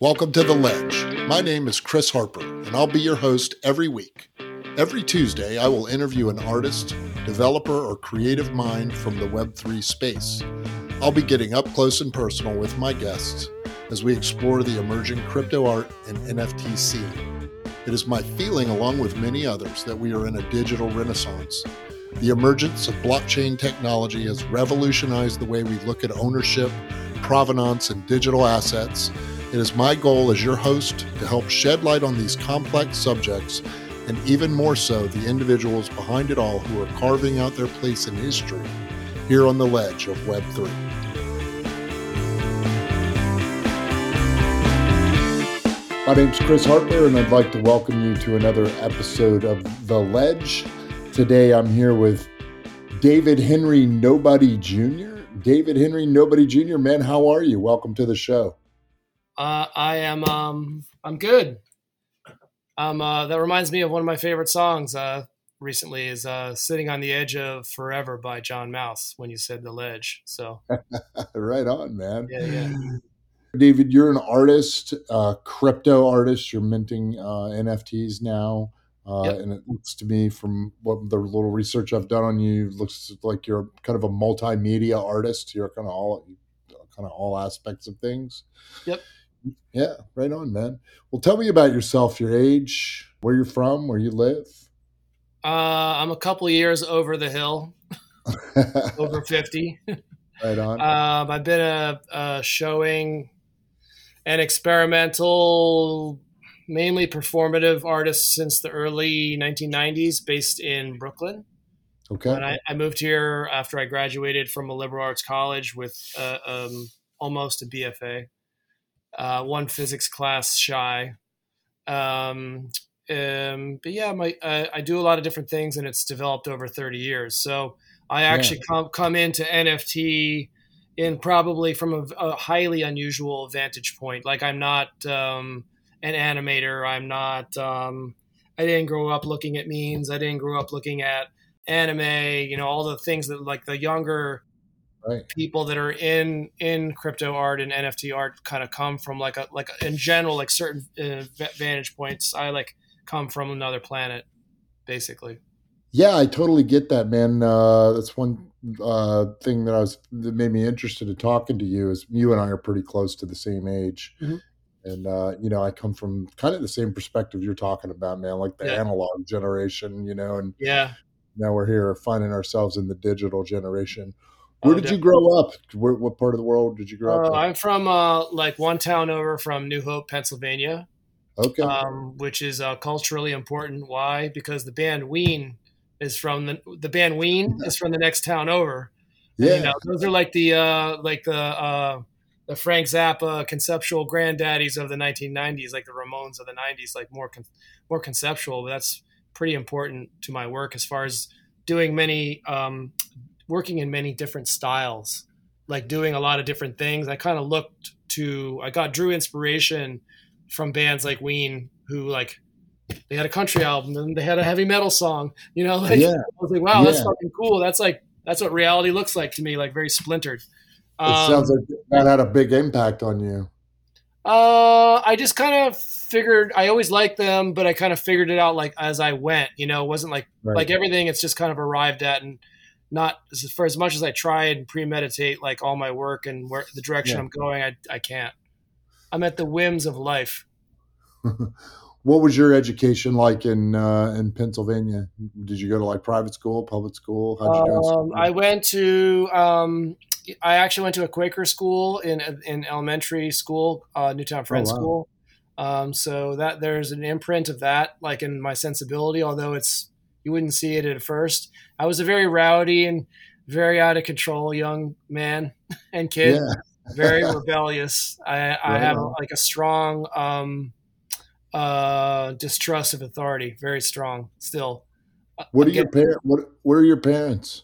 Welcome to The Ledge. My name is Chris Harper, and I'll be your host every week. Every Tuesday, I will interview an artist, developer, or creative mind from the Web3 space. I'll be getting up close and personal with my guests as we explore the emerging crypto art and NFT scene. It is my feeling, along with many others, that we are in a digital renaissance. The emergence of blockchain technology has revolutionized the way we look at ownership, provenance, and digital assets it is my goal as your host to help shed light on these complex subjects and even more so the individuals behind it all who are carving out their place in history here on the ledge of Web3. My name's Chris Harper, and I'd like to welcome you to another episode of The Ledge. Today I'm here with David Henry Nobody Jr. David Henry Nobody Jr., man, how are you? Welcome to the show. Uh, I am. Um, I'm good. Um, uh, that reminds me of one of my favorite songs. Uh, recently is uh, "Sitting on the Edge of Forever" by John Mouse. When you said the ledge, so right on, man. Yeah, yeah. David, you're an artist, uh, crypto artist. You're minting uh, NFTs now, uh, yep. and it looks to me, from what the little research I've done on you, looks like you're kind of a multimedia artist. You're kind of all kind of all aspects of things. Yep. Yeah, right on, man. Well, tell me about yourself, your age, where you're from, where you live. Uh, I'm a couple years over the hill, over 50. Right on. Um, I've been a, a showing and experimental, mainly performative artist since the early 1990s, based in Brooklyn. Okay. And I, I, moved here after I graduated from a liberal arts college with uh, um, almost a BFA uh, one physics class shy. Um, um, but yeah, my I, I, do a lot of different things, and it's developed over 30 years. So I actually yeah. come come into NFT in probably from a, a, highly unusual vantage point. Like I'm not um, an animator. I'm not. Um, I didn't grow up looking at memes. I didn't grow up looking at anime. You know, all the things that like the younger right. people that are in in crypto art and NFT art kind of come from like a like in general like certain uh, vantage points. I like come from another planet, basically. Yeah, I totally get that, man. Uh, that's one uh, thing that I was that made me interested in talking to you. Is you and I are pretty close to the same age, mm-hmm. and uh, you know, I come from kind of the same perspective you're talking about, man. Like the yeah. analog generation, you know, and yeah, now we're here finding ourselves in the digital generation. Where oh, did you grow up? Where, what part of the world did you grow uh, up? In? I'm from uh, like one town over from New Hope, Pennsylvania. Okay. Um, which is uh, culturally important. Why? Because the band Ween is from the the band Ween is from the next town over. Yeah. And, you know, those are like the uh, like the uh, the Frank Zappa conceptual granddaddies of the 1990s, like the Ramones of the 90s, like more con- more conceptual. But that's pretty important to my work as far as doing many um, working in many different styles, like doing a lot of different things. I kind of looked to, I got drew inspiration from bands like Ween, who like they had a country album and they had a heavy metal song. You know, like yeah. I was like, wow, yeah. that's fucking cool. That's like that's what reality looks like to me, like very splintered. Um, it sounds like that had a big impact on you. Uh, I just kind of figured I always liked them, but I kind of figured it out like as I went. You know, it wasn't like right. like everything. It's just kind of arrived at, and not for as much as I try and premeditate like all my work and where the direction yeah. I'm going, I, I can't. I'm at the whims of life. what was your education like in uh, in Pennsylvania? Did you go to like private school, public school? How'd you do? Um, I went to um, I actually went to a Quaker school in in elementary school, uh, Newtown Friends oh, wow. School. Um, so that there's an imprint of that, like in my sensibility, although it's you wouldn't see it at first. I was a very rowdy and very out of control young man and kid, yeah. very rebellious. I, I have like a strong um, uh, distrust of authority, very strong still. What are your parents? What What are your parents?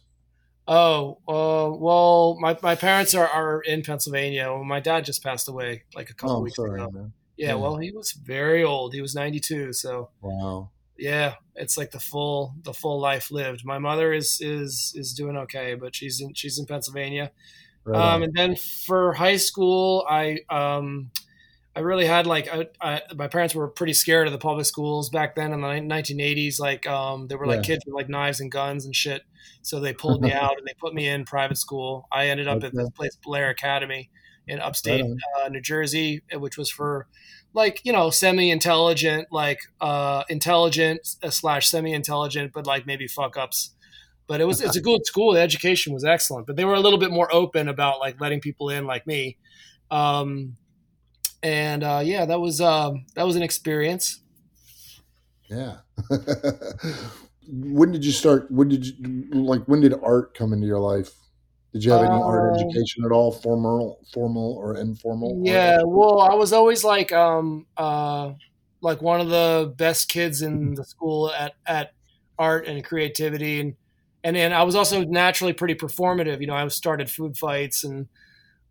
Oh, uh, well, my, my parents are, are in Pennsylvania. Well, my dad just passed away like a couple oh, weeks sorry, ago. Yeah, yeah, well, he was very old. He was 92. So, wow yeah, it's like the full the full life lived. My mother is is is doing okay, but she's in she's in Pennsylvania. Right um, and then for high school, I um, I really had like I, I, my parents were pretty scared of the public schools back then in the 1980s. Like um, there were like yeah. kids with like knives and guns and shit. So they pulled me out and they put me in private school. I ended up okay. at this place Blair Academy in upstate right uh, New Jersey, which was for like you know semi-intelligent, like uh, intelligent uh, slash semi-intelligent, but like maybe fuck ups. But it was it's a good school. The education was excellent, but they were a little bit more open about like letting people in like me. Um, and uh, yeah, that was um, that was an experience. Yeah. when did you start? When did you like? When did art come into your life? Did you have any um, art education at all, formal, formal or informal? Yeah, well, I was always like, um, uh, like one of the best kids in the school at at art and creativity, and and then I was also naturally pretty performative. You know, I started food fights and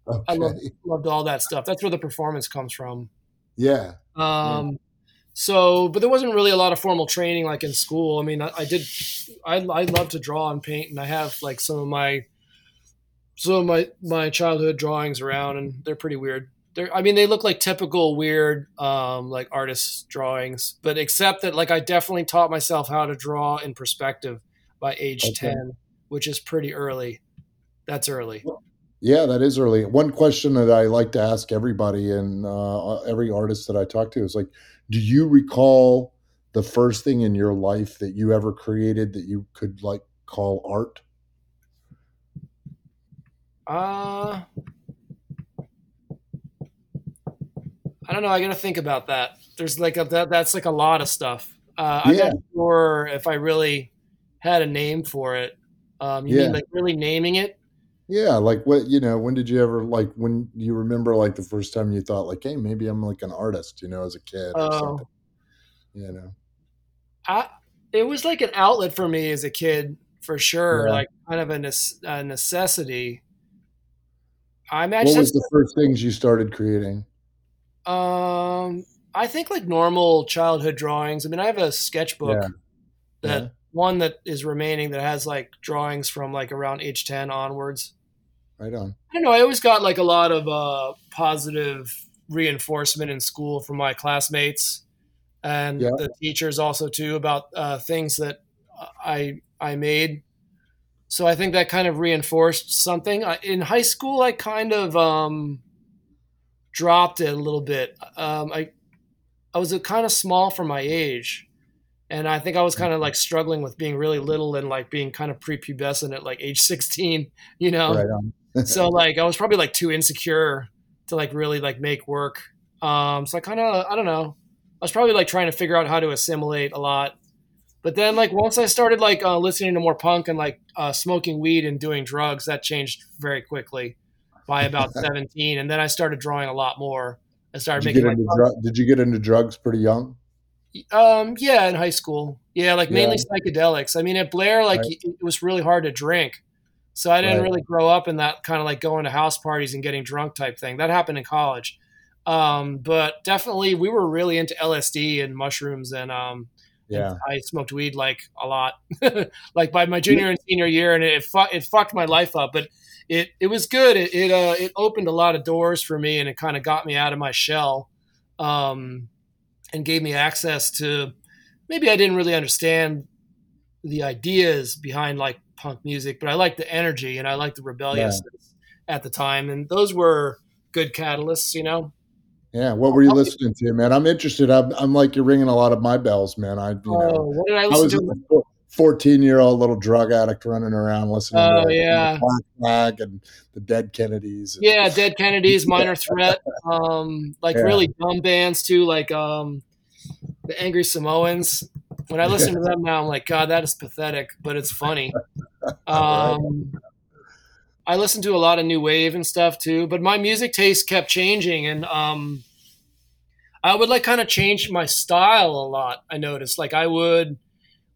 Okay. I loved, loved all that stuff. That's where the performance comes from. Yeah. Um, yeah. So, but there wasn't really a lot of formal training like in school. I mean, I, I, did, I, I love to draw and paint, and I have like some of my, some of my my childhood drawings around, and they're pretty weird. They're, I mean, they look like typical weird, um, like artist drawings, but except that like I definitely taught myself how to draw in perspective by age okay. ten, which is pretty early. That's early. Yeah, that is early. One question that I like to ask everybody and uh, every artist that I talk to is like, do you recall the first thing in your life that you ever created that you could like call art? Uh, I don't know. I got to think about that. There's like a, that. That's like a lot of stuff. Uh, I'm not sure if I really had a name for it. Um, you yeah. mean like really naming it? Yeah, like what you know, when did you ever like when you remember like the first time you thought like, hey, maybe I'm like an artist, you know, as a kid or oh. something. You know. I it was like an outlet for me as a kid for sure, yeah. like kind of a, ne- a necessity. I actually What was the first things you started creating? Um, I think like normal childhood drawings. I mean, I have a sketchbook yeah. that yeah. one that is remaining that has like drawings from like around age 10 onwards. Right on. I don't know. I always got like a lot of uh, positive reinforcement in school from my classmates and yeah. the teachers also too about uh, things that I I made. So I think that kind of reinforced something. In high school, I kind of um, dropped it a little bit. Um, I I was kind of small for my age, and I think I was kind of like struggling with being really little and like being kind of prepubescent at like age sixteen. You know, right so like I was probably like too insecure to like really like make work. Um, so I kind of I don't know. I was probably like trying to figure out how to assimilate a lot. But then like once I started like uh, listening to more punk and like uh, smoking weed and doing drugs, that changed very quickly by about 17. And then I started drawing a lot more. I started did making. Like, dr- did you get into drugs pretty young? Um, yeah, in high school. Yeah, like mainly yeah. psychedelics. I mean, at Blair, like right. it was really hard to drink. So I didn't right. really grow up in that kind of like going to house parties and getting drunk type thing. That happened in college. Um, but definitely we were really into LSD and mushrooms and um, yeah, I smoked weed like a lot, like by my junior and senior year, and it fu- it fucked my life up. But it it was good. It it, uh, it opened a lot of doors for me, and it kind of got me out of my shell, um, and gave me access to maybe I didn't really understand the ideas behind like punk music, but I liked the energy and I liked the rebelliousness yeah. at the time, and those were good catalysts, you know. Yeah, what were you listening to, man? I'm interested. I'm, I'm like you're ringing a lot of my bells, man. I, you know, oh, what did I I was? A 14 year old little drug addict running around listening oh, to yeah. Black Flag and the Dead Kennedys. And, yeah, Dead Kennedys, Minor Threat, um, like yeah. really dumb bands too, like um, the Angry Samoans when I listen to them now, I'm like, God, that is pathetic, but it's funny. Um, I listened to a lot of new wave and stuff too, but my music taste kept changing, and um, I would like kind of change my style a lot. I noticed, like, I would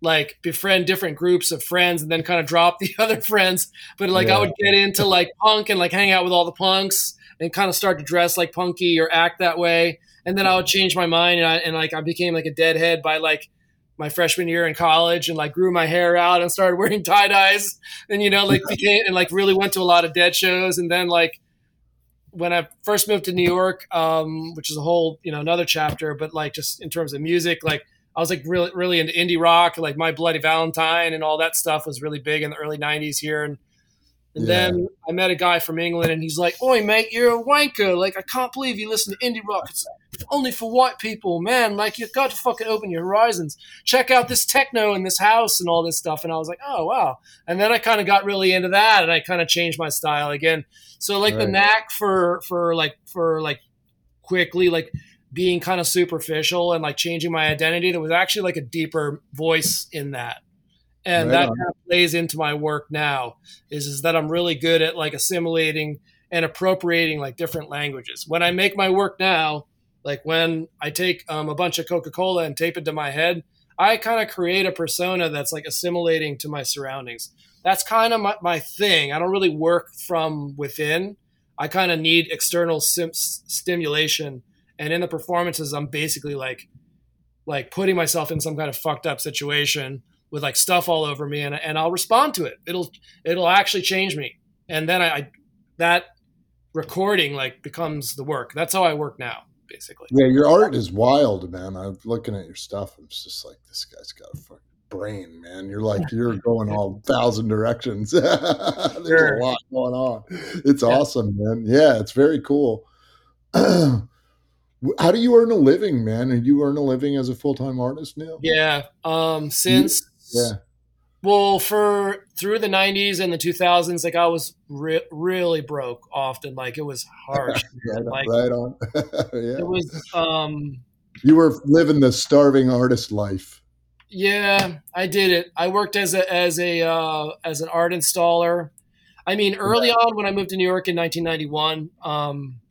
like befriend different groups of friends and then kind of drop the other friends. But like, yeah. I would get into like punk and like hang out with all the punks and kind of start to dress like punky or act that way. And then I would change my mind and, I, and like I became like a deadhead by like my freshman year in college and like grew my hair out and started wearing tie dyes and you know like became and like really went to a lot of dead shows. And then like when I first moved to New York, um, which is a whole you know another chapter, but like just in terms of music, like I was like really really into indie rock, like My Bloody Valentine and all that stuff was really big in the early '90s here, and and yeah. then I met a guy from England, and he's like, "Oi, mate, you're a wanker! Like, I can't believe you listen to indie rock. It's only for white people, man. Like, you've got to fucking open your horizons. Check out this techno in this house and all this stuff." And I was like, "Oh, wow!" And then I kind of got really into that, and I kind of changed my style again. So, like, right. the knack for for like for like quickly like being kind of superficial and like changing my identity. There was actually like a deeper voice in that and right that kind of plays into my work now is is that i'm really good at like assimilating and appropriating like different languages. When i make my work now like when i take um, a bunch of coca-cola and tape it to my head i kind of create a persona that's like assimilating to my surroundings. That's kind of my, my thing. I don't really work from within. I kind of need external sim- stimulation. And in the performances i'm basically like like putting myself in some kind of fucked up situation with like stuff all over me and, and I'll respond to it. It'll it'll actually change me. And then I, I that recording like becomes the work. That's how I work now, basically. Yeah, your art is wild, man. I'm looking at your stuff. I'm just like, this guy's got a fucking brain, man. You're like you're going all thousand directions. There's sure. a lot going on. It's yeah. awesome, man. Yeah, it's very cool. How do you earn a living, man? And you earn a living as a full time artist now? Yeah. Um, since yeah. Well, for through the '90s and the 2000s, like I was re- really broke often. Like it was harsh. right, like, right on. yeah. It was. Um, you were living the starving artist life. Yeah, I did it. I worked as a as a uh, as an art installer. I mean, early on when I moved to New York in 1991, um,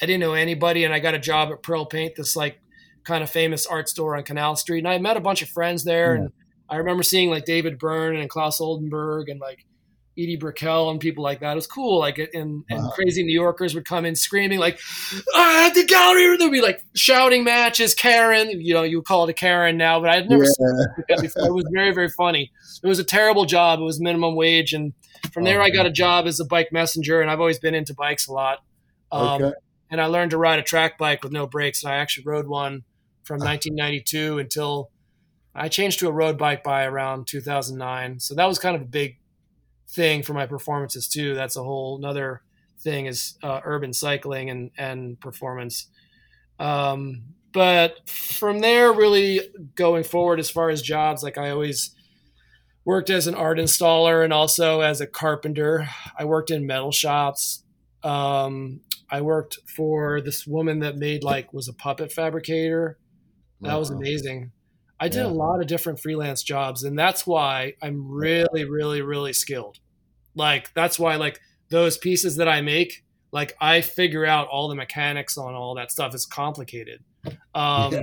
I didn't know anybody, and I got a job at Pearl Paint, this like kind of famous art store on Canal Street, and I met a bunch of friends there, yeah. and I remember seeing like David Byrne and Claes Oldenburg and like Edie Brickell and people like that. It was cool. Like, and, and wow. crazy New Yorkers would come in screaming like, "Ah, at the gallery!" There'd be like shouting matches. Karen, you know, you call it a Karen now, but I'd never yeah. seen it before. It was very, very funny. It was a terrible job. It was minimum wage, and from there, oh, I got a job as a bike messenger. And I've always been into bikes a lot. Um, okay. And I learned to ride a track bike with no brakes. And I actually rode one from 1992 until I changed to a road bike by around 2009. So that was kind of a big thing for my performances too. That's a whole another thing is uh, urban cycling and, and performance. Um, but from there, really going forward, as far as jobs, like I always worked as an art installer and also as a carpenter. I worked in metal shops. Um, I worked for this woman that made like was a puppet fabricator. That was amazing. I did yeah. a lot of different freelance jobs, and that's why I'm really, really, really skilled. Like that's why like those pieces that I make, like I figure out all the mechanics on all that stuff. It's complicated. Um, yeah.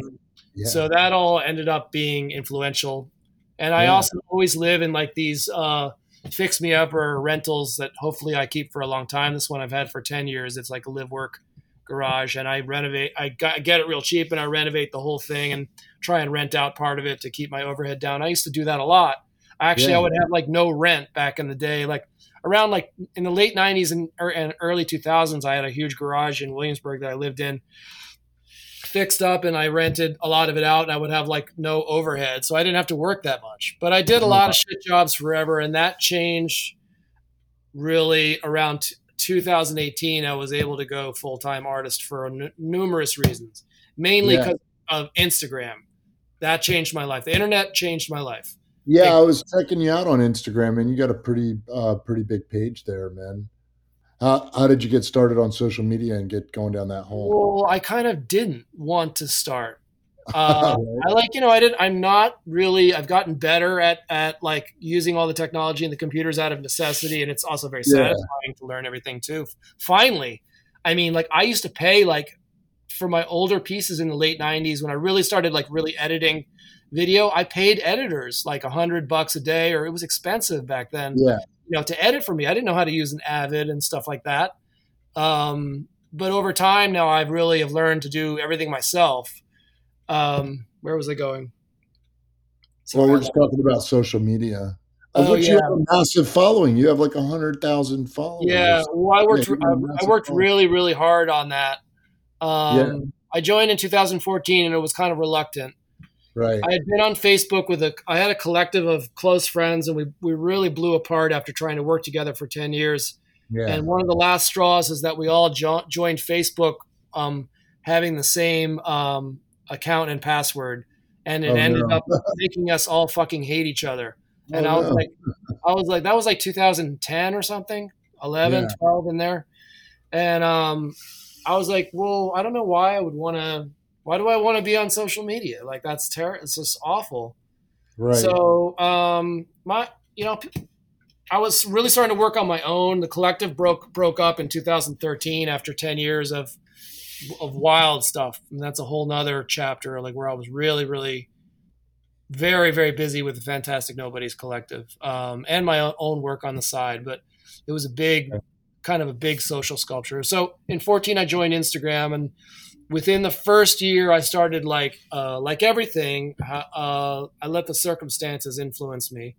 Yeah. So that all ended up being influential. And I also always live in like these uh, fix me up or rentals that hopefully I keep for a long time. This one I've had for 10 years. It's like a live work garage and I renovate, I got, get it real cheap and I renovate the whole thing and try and rent out part of it to keep my overhead down. I used to do that a lot. Actually, yeah. I would have like no rent back in the day. Like around like in the late 90s and, and early 2000s, I had a huge garage in Williamsburg that I lived in fixed up and I rented a lot of it out and I would have like no overhead. So I didn't have to work that much. But I did a lot of shit jobs forever and that changed really around 2018. I was able to go full time artist for n- numerous reasons, mainly because yeah. of Instagram. That changed my life. The internet changed my life. Yeah, I was checking you out on Instagram, and you got a pretty, uh, pretty big page there, man. How, how did you get started on social media and get going down that hole? Well, I kind of didn't want to start. Uh, I like, you know, I did. I'm not really. I've gotten better at at like using all the technology and the computers out of necessity, and it's also very satisfying yeah. to learn everything too. Finally, I mean, like I used to pay like for my older pieces in the late '90s when I really started like really editing video. I paid editors like a hundred bucks a day, or it was expensive back then. Yeah you know, to edit for me. I didn't know how to use an Avid and stuff like that. Um, but over time now, I've really have learned to do everything myself. Um, where was I going? So well, we're just talking about social media. Oh, yeah. you have a massive following. You have like a hundred thousand followers. Yeah, well, I worked. Yeah, I, I, worked really, really hard on that. Um, yeah. I joined in 2014, and it was kind of reluctant. Right. I had been on Facebook with a. I had a collective of close friends, and we we really blew apart after trying to work together for 10 years. Yeah. And one of the last straws is that we all jo- joined Facebook, um, having the same um, account and password, and it oh, ended no. up making us all fucking hate each other. And oh, I was no. like, I was like, that was like 2010 or something, 11, yeah. 12 in there. And um, I was like, well, I don't know why I would want to, why do I want to be on social media? Like that's terrible. It's just awful. Right. So, um, my, you know, I was really starting to work on my own. The collective broke broke up in 2013 after 10 years of of wild stuff. And that's a whole nother chapter, like where I was really, really very, very busy with the Fantastic Nobodies collective um, and my own work on the side. But it was a big, kind of a big social sculpture. So in 14, I joined Instagram, and within the first year, I started like, uh, like everything, uh, I let the circumstances influence me,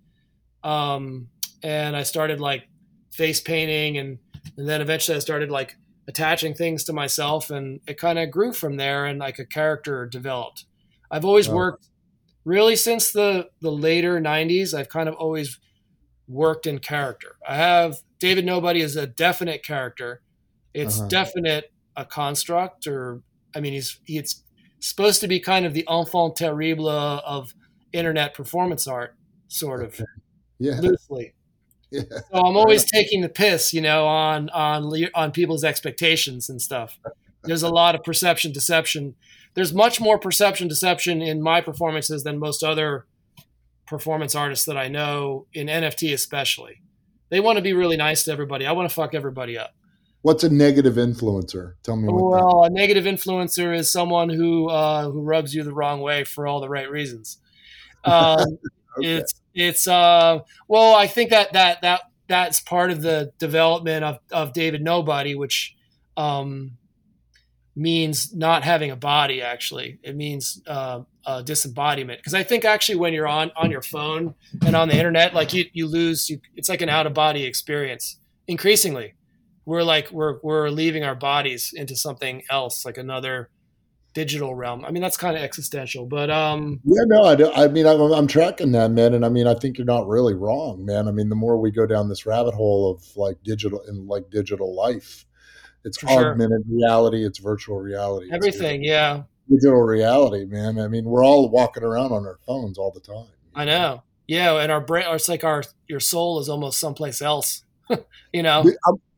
um, and I started like face painting, and and then eventually I started like attaching things to myself, and it kind of grew from there, and like a character developed. I've always worked really since the the later 90s i've kind of always worked in character. I have david nobody is a definite character. It's uh-huh. definite a construct or i mean he's he's supposed to be kind of the enfant terrible of internet performance art sort of yeah. loosely yeah. so i'm always taking the piss you know on on on people's expectations and stuff there's a lot of perception deception there's much more perception deception in my performances than most other performance artists that I know in NFT especially. They want to be really nice to everybody. I want to fuck everybody up. What's a negative influencer? Tell me. well, that. a negative influencer is someone who uh, who rubs you the wrong way for all the right reasons. Um, okay. It's it's uh, well, I think that that that that's part of the development of of David Nobody, which um, means not having a body actually. It means uh, uh, disembodiment. Because i think actually when you're on on your phone and on the internet like you, you lose you, it's like an out of body experience. Increasingly we're like we're we're leaving our bodies into something else like another digital realm i mean that's kind of existential but um yeah no i, I mean I'm, I'm tracking that man and i mean i think you're not really wrong man i mean the more we go down this rabbit hole of like digital and like digital life it's augmented sure. reality, it's virtual reality, everything. yeah, digital reality, man. I mean, we're all walking around on our phones all the time. I know. Yeah, and our brain, it's like our your soul is almost someplace else. you know,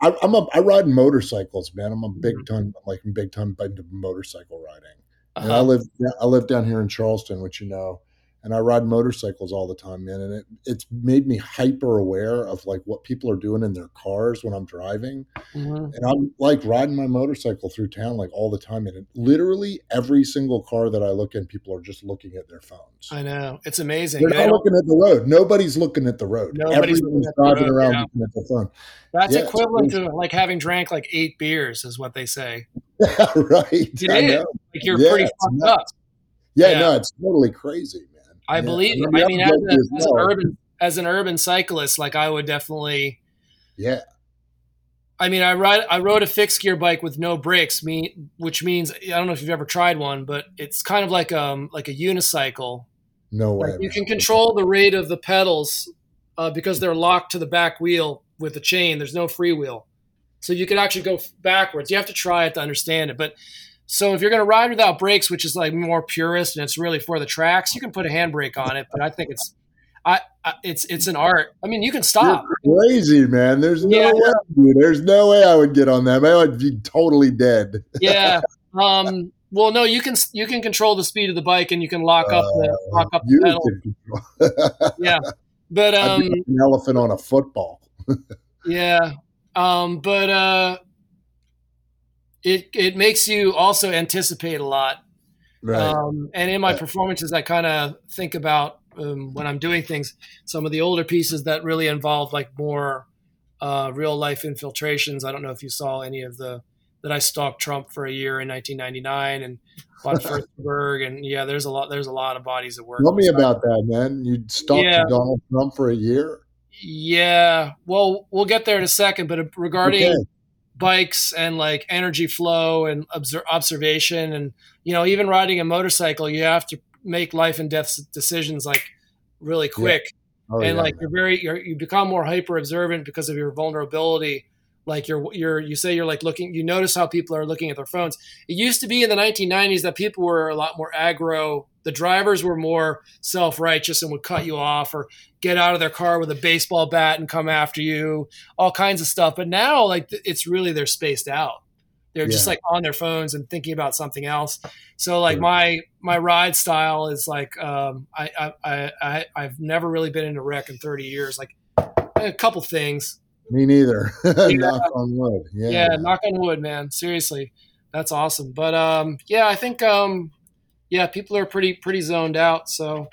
I'm, I'm a, I ride motorcycles, man. I'm a big mm-hmm. ton, like big ton into motorcycle riding. Uh-huh. I live, I live down here in Charleston, which you know, and I ride motorcycles all the time, man. And it, it's made me hyper aware of like what people are doing in their cars when I'm driving. Mm-hmm. And I'm like riding my motorcycle through town like all the time. And it, literally every single car that I look in, people are just looking at their phones. I know. It's amazing. They're not looking at the road. Nobody's looking at the road. Nobody's Everyone's driving road, around yeah. looking at the phone. That's yeah, equivalent to like having drank like eight beers, is what they say. right. It is. Like you're yeah, pretty fucked up. Yeah, no, it's totally crazy. I yeah. believe. I mean, as, a, as an urban as an urban cyclist, like I would definitely. Yeah. I mean, I ride. I rode a fixed gear bike with no brakes, me, which means I don't know if you've ever tried one, but it's kind of like um like a unicycle. No way. Like you can control the rate of the pedals uh, because they're locked to the back wheel with the chain. There's no free wheel, so you can actually go backwards. You have to try it to understand it, but so if you're going to ride without brakes, which is like more purist and it's really for the tracks, you can put a handbrake on it. But I think it's, I, I it's it's an art. I mean, you can stop. You're crazy, man. There's no yeah. way. Dude. There's no way I would get on that. I would be totally dead. yeah. Um. Well, no, you can you can control the speed of the bike and you can lock up the uh, lock up the pedal. yeah, but um, an elephant on a football. yeah. Um. But uh it it makes you also anticipate a lot. Right. Um, and in my performances, I kind of think about um, when I'm doing things, some of the older pieces that really involve like more uh, real life infiltrations. I don't know if you saw any of the that I stalked Trump for a year in 1999 and von Furstenberg, and yeah, there's a lot. There's a lot of bodies of work. Tell me about that, man. You stalked yeah. Donald Trump for a year. Yeah. Well, we'll get there in a second, but regarding okay. Bikes and like energy flow and obser- observation and you know, even riding a motorcycle, you have to make life and death decisions like really quick. Yeah. Oh, and yeah. like you're very you're, you become more hyper observant because of your vulnerability like you're you're you say you're like looking you notice how people are looking at their phones it used to be in the 1990s that people were a lot more aggro the drivers were more self-righteous and would cut you off or get out of their car with a baseball bat and come after you all kinds of stuff but now like it's really they're spaced out they're yeah. just like on their phones and thinking about something else so like my my ride style is like um, I, I i i've never really been in a wreck in 30 years like a couple things me neither. Yeah. knock on wood. Yeah. yeah, knock on wood, man. Seriously, that's awesome. But um, yeah, I think um, yeah, people are pretty pretty zoned out. So,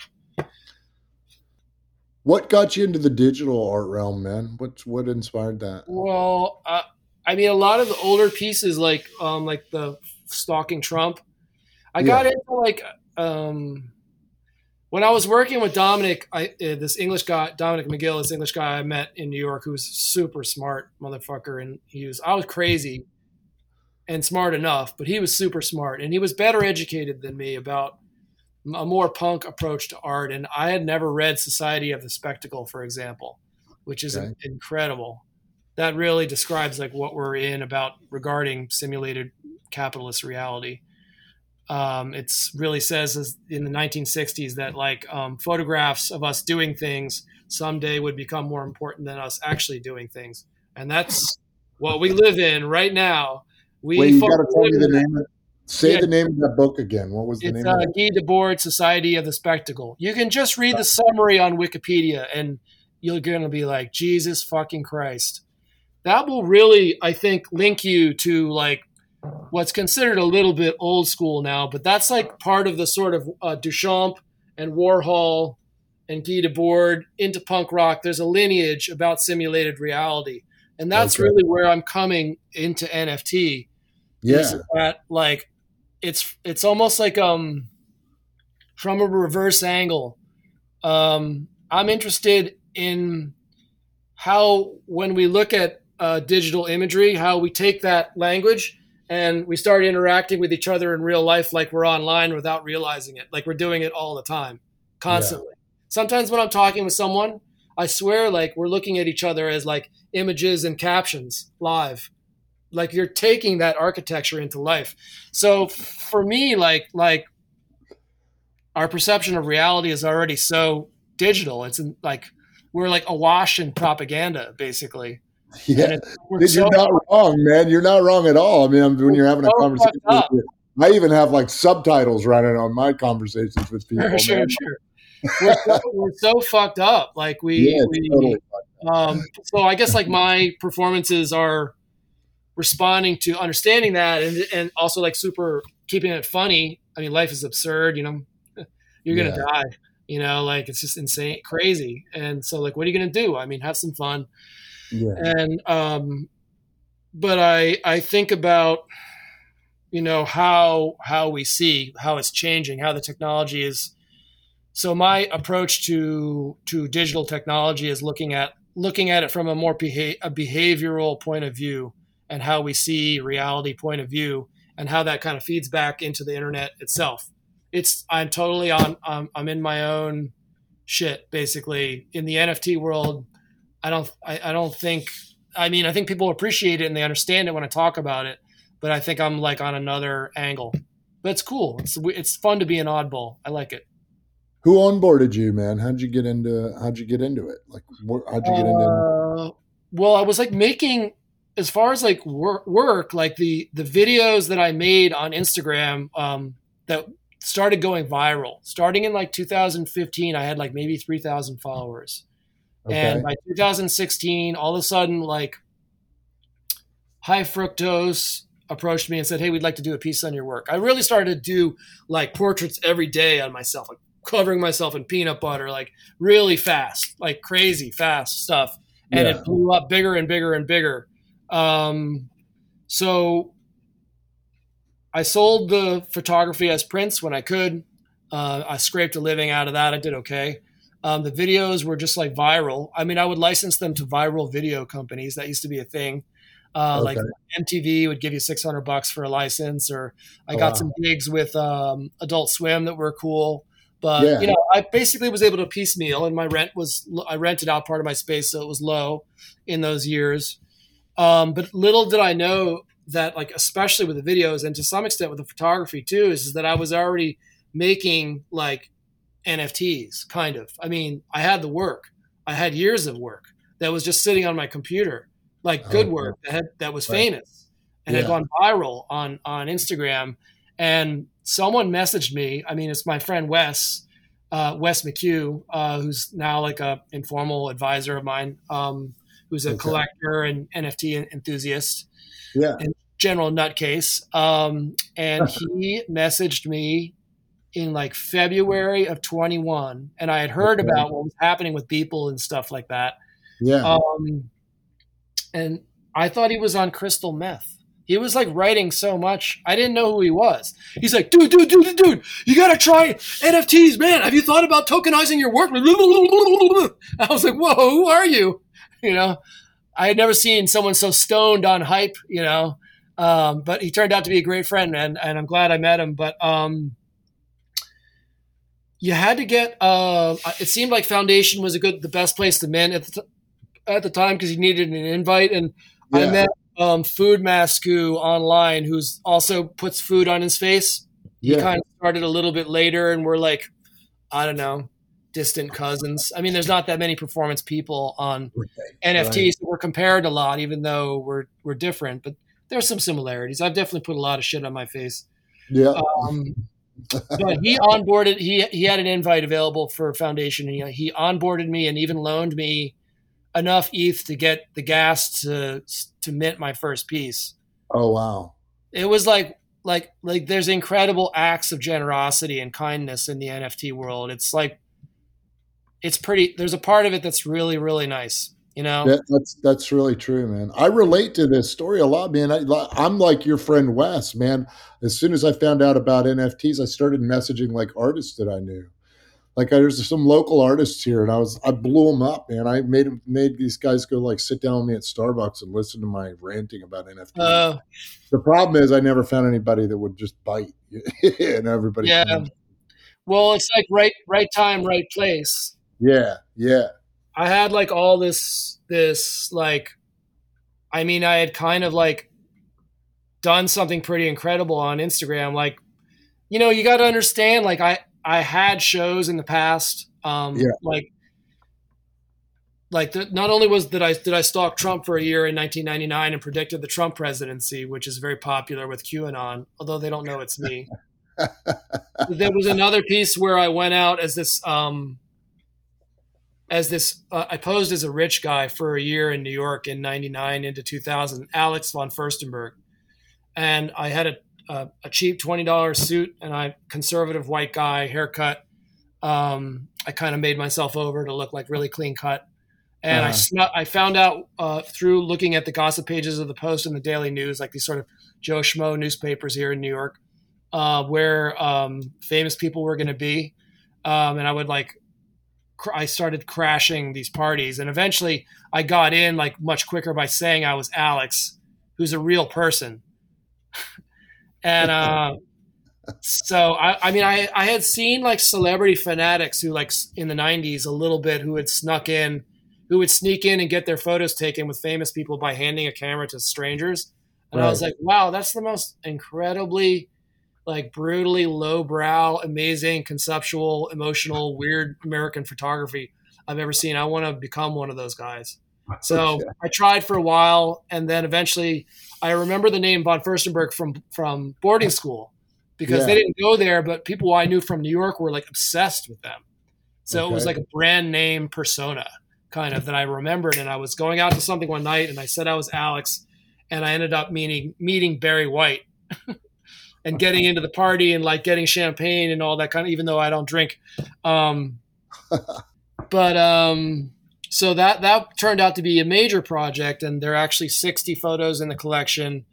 what got you into the digital art realm, man? What what inspired that? Well, uh, I mean, a lot of the older pieces, like um, like the stalking Trump, I got yeah. into like um when I was working with Dominic, I, uh, this English guy, Dominic McGill, this English guy I met in New York, who's super smart motherfucker, and he was I was crazy and smart enough, but he was super smart, and he was better educated than me about a more punk approach to art. And I had never read Society of the Spectacle, for example, which is okay. incredible. That really describes like what we're in about regarding simulated capitalist reality um, it's really says in the 1960s that like um, photographs of us doing things someday would become more important than us actually doing things, and that's what we live in right now. We Wait, you got to tell me the name. Of, say yeah, the name of that book again. What was the name it's, name? Uh, Guy Debord, Society of the Spectacle. You can just read the summary on Wikipedia, and you're gonna be like, Jesus fucking Christ. That will really, I think, link you to like what's considered a little bit old school now, but that's like part of the sort of uh, Duchamp and Warhol and Guy Debord into punk rock. There's a lineage about simulated reality, and that's okay. really where I'm coming into NFT. Yeah, that like it's it's almost like um from a reverse angle. Um, I'm interested in how when we look at uh, digital imagery, how we take that language and we start interacting with each other in real life like we're online without realizing it like we're doing it all the time constantly yeah. sometimes when i'm talking with someone i swear like we're looking at each other as like images and captions live like you're taking that architecture into life so for me like like our perception of reality is already so digital it's in, like we're like awash in propaganda basically Yeah, you're so not wrong, man. You're not wrong at all. I mean, when you're having a conversation, you, I even have like subtitles running on my conversations with people. Sure, sure, sure. We're so, we're so, fucked up. Like we, yeah, we totally um, so I guess like my performances are responding to understanding that, and and also like super keeping it funny. I mean, life is absurd. You know, you're gonna yeah. die. You know, like it's just insane, crazy. And so, like, what are you gonna do? I mean, have some fun yeah. And um, but I I think about you know how how we see how it's changing, how the technology is. So my approach to to digital technology is looking at looking at it from a more beha- a behavioral point of view and how we see reality point of view and how that kind of feeds back into the internet itself. It's I'm totally on I'm, I'm in my own shit basically in the NFT world. I don't I, I don't think I mean I think people appreciate it and they understand it when I talk about it, but I think I'm like on another angle. But it's cool. It's it's fun to be an oddball. I like it. Who onboarded you, man? How'd you get into How'd you get into it? Like, how'd you get into? Uh, well, I was like making as far as like work, work like the the videos that I made on Instagram um, that started going viral. Starting in like 2015, I had like maybe 3,000 followers. Okay. And by 2016, all of a sudden, like High Fructose approached me and said, Hey, we'd like to do a piece on your work. I really started to do like portraits every day on myself, like covering myself in peanut butter, like really fast, like crazy fast stuff. And yeah. it blew up bigger and bigger and bigger. Um, so I sold the photography as prints when I could. Uh, I scraped a living out of that. I did okay. Um, the videos were just like viral. I mean, I would license them to viral video companies. That used to be a thing. Uh, okay. Like MTV would give you 600 bucks for a license, or I oh, got wow. some gigs with um, Adult Swim that were cool. But yeah. you know, I basically was able to piecemeal, and my rent was I rented out part of my space, so it was low in those years. Um, but little did I know that, like especially with the videos, and to some extent with the photography too, is, is that I was already making like NFTs, kind of. I mean, I had the work, I had years of work that was just sitting on my computer, like good oh, work that had, that was famous and yeah. had gone viral on on Instagram. And someone messaged me. I mean, it's my friend Wes, uh, Wes McHugh, uh, who's now like a informal advisor of mine, um, who's a okay. collector and NFT enthusiast. Yeah. And general nutcase. Um, and he messaged me in like February of 21, and I had heard okay. about what was happening with people and stuff like that. Yeah. Um, and I thought he was on crystal meth. He was like writing so much. I didn't know who he was. He's like, dude, dude, dude, dude, you gotta try NFTs, man. Have you thought about tokenizing your work? I was like, whoa, who are you? You know, I had never seen someone so stoned on hype, you know. Um, but he turned out to be a great friend, and, and I'm glad I met him. But um, you had to get. Uh, it seemed like Foundation was a good, the best place to mint at the, t- at the time because you needed an invite, and yeah. I met um, Foodmasku online, who's also puts food on his face. Yeah. He kind of started a little bit later, and we're like, I don't know, distant cousins. I mean, there's not that many performance people on right. NFTs. Right. we're compared a lot, even though we're we're different. But there's some similarities. I've definitely put a lot of shit on my face. Yeah. Um, but he onboarded. He he had an invite available for Foundation. And, he onboarded me and even loaned me enough ETH to get the gas to to mint my first piece. Oh wow! It was like like like there's incredible acts of generosity and kindness in the NFT world. It's like it's pretty. There's a part of it that's really really nice. You know, that, that's that's really true, man. I relate to this story a lot, man. I, I'm like your friend Wes, man. As soon as I found out about NFTs, I started messaging like artists that I knew like there's some local artists here and i was i blew them up man i made made these guys go like sit down with me at starbucks and listen to my ranting about nfts uh, the problem is i never found anybody that would just bite and everybody yeah well it's like right right time right place yeah yeah i had like all this this like i mean i had kind of like done something pretty incredible on instagram like you know you got to understand like i I had shows in the past, um, yeah. like like the, not only was that I did I stalk Trump for a year in 1999 and predicted the Trump presidency, which is very popular with QAnon, although they don't know it's me. there was another piece where I went out as this um, as this uh, I posed as a rich guy for a year in New York in 99 into 2000, Alex von Furstenberg. And I had a a, a cheap twenty dollars suit and I conservative white guy haircut. Um, I kind of made myself over to look like really clean cut. And uh-huh. I snuck, I found out uh, through looking at the gossip pages of the Post and the Daily News, like these sort of Joe Schmo newspapers here in New York, uh, where um, famous people were going to be. Um, and I would like, cr- I started crashing these parties, and eventually I got in like much quicker by saying I was Alex, who's a real person. And uh, so I, I mean, I, I had seen like celebrity fanatics who like in the '90s a little bit who had snuck in, who would sneak in and get their photos taken with famous people by handing a camera to strangers. And right. I was like, wow, that's the most incredibly like brutally lowbrow, amazing, conceptual, emotional, weird American photography I've ever seen. I want to become one of those guys. Oh, so I tried for a while, and then eventually, I remember the name von Furstenberg from from boarding school because yeah. they didn't go there, but people I knew from New York were like obsessed with them. So okay. it was like a brand name persona kind of that I remembered. And I was going out to something one night, and I said I was Alex, and I ended up meeting meeting Barry White. and getting into the party and like getting champagne and all that kind of even though I don't drink um but um so that that turned out to be a major project, and there are actually 60 photos in the collection.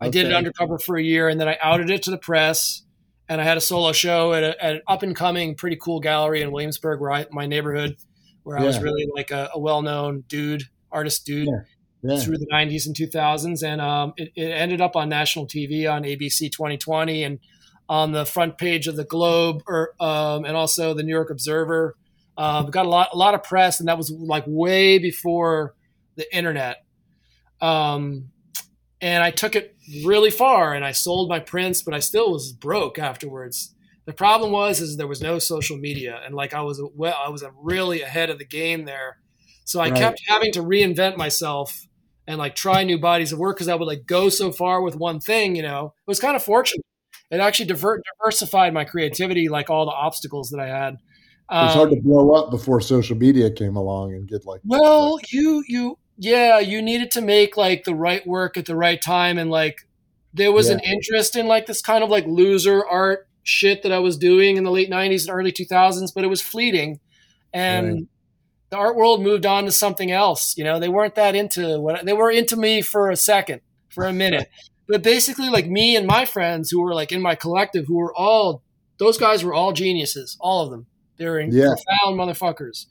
I did it undercover for a year, and then I outed it to the press, and I had a solo show at, a, at an up and coming, pretty cool gallery in Williamsburg, where I, my neighborhood, where I was really like a, a well known dude, artist dude Yeah. Yeah. through the 90s and 2000s. And um, it, it ended up on national TV on ABC 2020 and on the front page of the Globe or, um, and also the New York Observer. Uh, got a lot, a lot of press, and that was like way before the internet. Um, and I took it really far, and I sold my prints, but I still was broke afterwards. The problem was is there was no social media, and like I was well, I was really ahead of the game there. So I Right. kept having to reinvent myself and like try new bodies of work because I would like go so far with one thing. You know, it was kind of fortunate. It actually diver- diversified my creativity, like all the obstacles that I had. It's hard Um, to blow up before social media came along and get like. well, you you yeah, you needed to make like the right work at the right time and like there was an interest in like this kind of like loser art shit that I was doing in the late 90s and early 2000s, but it was fleeting. And Right. The art world moved on to something else. You know, they weren't that into what they were into me for a second, for a minute. but basically like me and my friends who were like in my collective who were all those guys were all geniuses, all of them. They were Yeah. profound motherfuckers.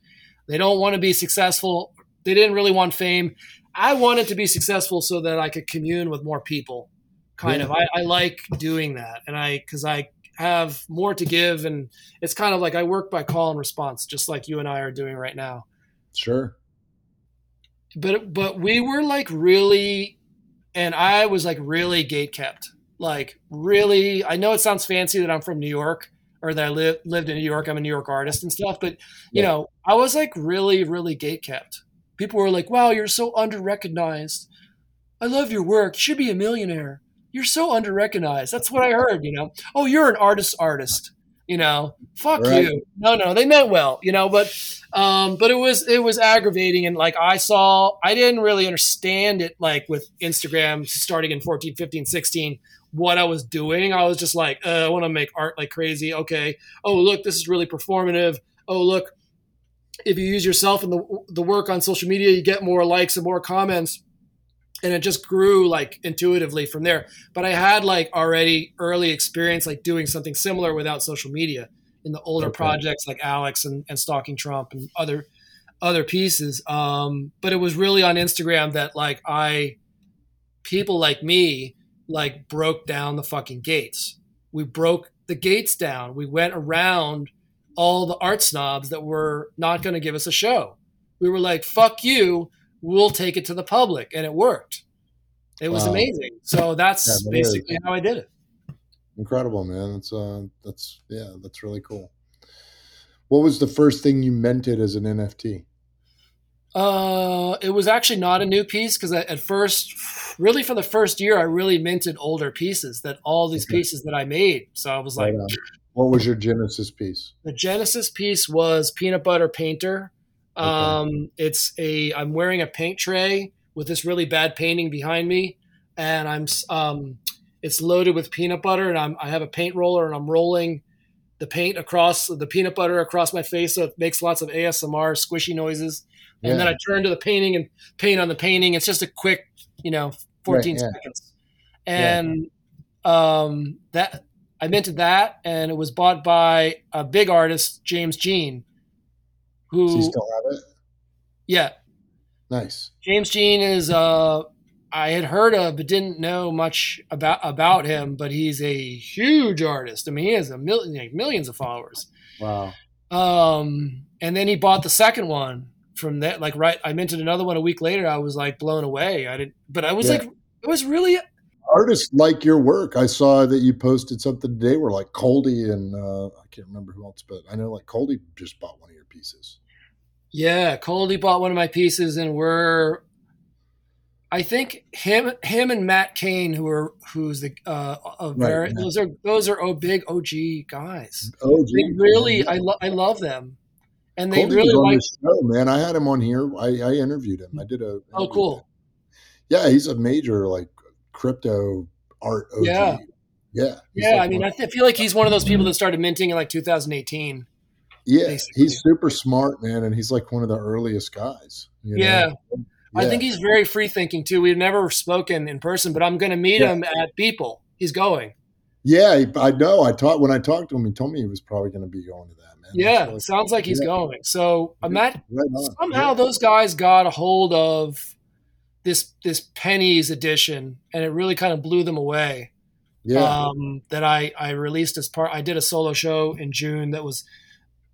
They don't want to be successful. They didn't really want fame. I wanted to be successful so that I could commune with more people. Kind Yeah. of. I, I like doing that, and I because I have more to give, and it's kind of like I work by call and response, just like you and I are doing right now. Sure. But but we were like really, and I was like really gate kept. Like really, I know it sounds fancy that I'm from New York or that I live, lived in New York. I'm a New York artist and stuff, but you Yeah. know, I was like really, really gate kept. People were like, "Wow, you're so under recognized. I love your work. You should be a millionaire. You're so underrecognized. That's what I heard. You know, oh, you're an artist, artist. You know, fuck Right. you. No, no, they meant well. You know, but um, but it was it was aggravating, and like I saw, I didn't really understand it. Like with Instagram starting in 14, 15, 16 what I was doing. I was just like, uh, I want to make art like crazy. Okay. Oh, look, this is really performative. Oh, look, if you use yourself in the the work on social media, you get more likes and more comments. And it just grew like intuitively from there. But I had like already early experience like doing something similar without social media in the older Okay. projects like Alex and, and Stalking Trump and other other pieces. Um, but it was really on Instagram that like I people like me like broke down the fucking gates. We broke the gates down. We went around all the art snobs that were not going to give us a show. We were like, "Fuck you, we'll take it to the public," and it worked. It was Wow. amazing. So that's Yeah, that is. basically how I did it. Incredible, man. That's uh, that's yeah, that's really cool. What was the first thing you minted as an NFT? Uh, it was actually not a new piece because at first, really for the first year, I really minted older pieces that all these Okay. pieces that I made. So I was like, on. What was your Genesis piece? The Genesis piece was Peanut Butter Painter. Okay. Um, it's a I'm wearing a paint tray with this really bad painting behind me, and I'm um, it's loaded with peanut butter, and I'm I have a paint roller, and I'm rolling the paint across the peanut butter across my face, so it makes lots of ASMR squishy noises. And then I turn to the painting and paint on the painting. It's just a quick, you know, 14 Right, yeah. seconds. And um, that I minted that, and it was bought by a big artist, James Jean, who, still have it? yeah, Nice. James Jean is uh, I had heard of, but didn't know much about about him. But he's a huge artist. I mean, he has a million, like millions of followers. Wow. Um, and then he bought the second one from that. Like, right, I minted another one a week later. I was like blown away. I didn't, but I was Yeah. like, it was really Artists like your work. I saw that you posted something today where like Coldie and uh, I can't remember who else, but I know like Coldie just bought one of pieces. Yeah, Coldie bought one of my pieces, and we're, I think him, him and Matt Kane, who are who's the uh, a very Matt. those are those are oh big OG guys. Oh, They really, I lo- I love them, and they Coldie really on like. this show, man. I had him on here. I, I interviewed him. I did a. Oh, cool. Yeah, he's a major like crypto art OG. Yeah. Yeah. Yeah, like I mean, one- I feel like he's one of those people that started minting in like 2018. Yeah, basically. he's super smart, man, and he's like one of the earliest guys. you know? Yeah. I think he's very free thinking too. We've never spoken in person, but I'm going to meet Yeah. him at Beeple. He's going. Yeah, I know. I talked when I talked to him. He told me he was probably going to be going to that. Man. Yeah, sounds like he's yeah. going. So I'm not right somehow yeah. those guys got a hold of this this pennies edition, and it really kind of blew them away. Yeah. Um, that I I released as part. I did a solo show in June that was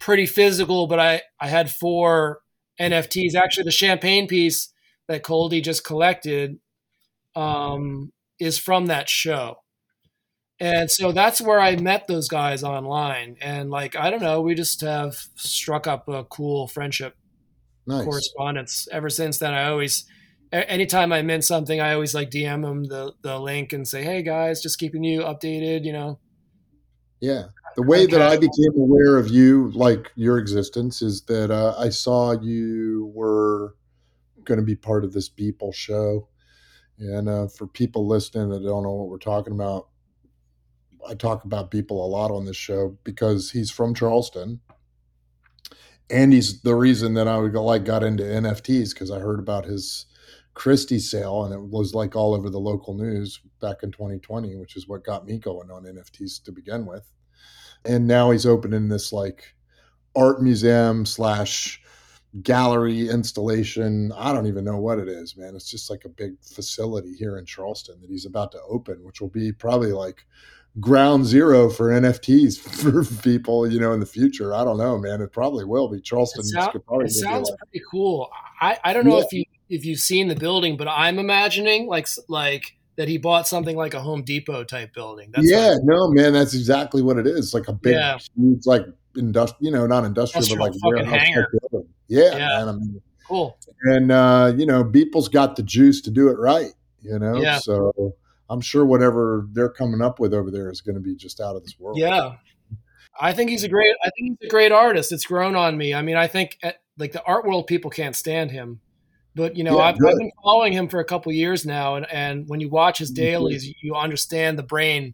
pretty physical, but I I had four NFTs. Actually, the champagne piece that Coldie just collected um, is from that show. And so that's where I met those guys online. And like, I don't know, we just have struck up a cool friendship nice. correspondence ever since then. I always, anytime I mint something, I always like DM them the, the link and say, Hey guys, just keeping you updated, you know? Yeah. The way okay. that I became aware of you, like your existence, is that uh, I saw you were going to be part of this Beeple show. And uh, for people listening that don't know what we're talking about, I talk about Beeple a lot on this show because he's from Charleston. And he's the reason that I would go, like got into NFTs because I heard about his Christie sale and it was like all over the local news back in 2020, which is what got me going on NFTs to begin with. And now he's opening this like art museum slash gallery installation. I don't even know what it is, man. It's just like a big facility here in Charleston that he's about to open, which will be probably like ground zero for NFTs for people, you know, in the future. I don't know, man. It probably will be. Charleston it, sound, it sounds like, pretty cool. I, I don't know yeah. if you if you've seen the building, but I'm imagining like like that he bought something like a Home Depot type building. That's yeah, like, no, man, that's exactly what it is. Like a big, yeah. huge, like industrial, you know, not industrial, industrial but like warehouse hangar. Yeah, yeah, man. I mean, cool. And uh, you know, Beeple's got the juice to do it right. You know, yeah. so I'm sure whatever they're coming up with over there is going to be just out of this world. Yeah, I think he's a great. I think he's a great artist. It's grown on me. I mean, I think at, like the art world people can't stand him, but you know, yeah, I've, I've, been following him for a couple years now, and and when you watch his dailies, you understand the brain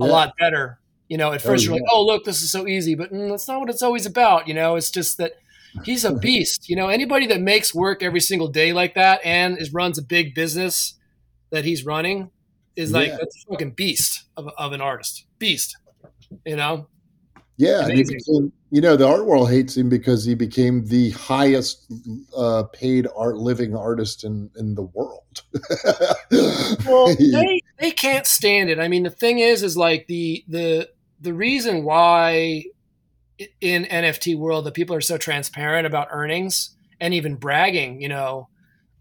a lot better. You know, at oh, first oh, you're like, oh look, this is so easy, but mm, that's not what it's always about. You know, it's just that he's a beast. You know, anybody that makes work every single day like that and is runs a big business that he's running is like yeah. that's a fucking beast of, of an artist. Beast. You know? Yeah, became, you know the art world hates him because he became the highest uh, paid art living artist in in the world. well, they they can't stand it. I mean, the thing is, is like the the the reason why in NFT world that people are so transparent about earnings and even bragging, you know,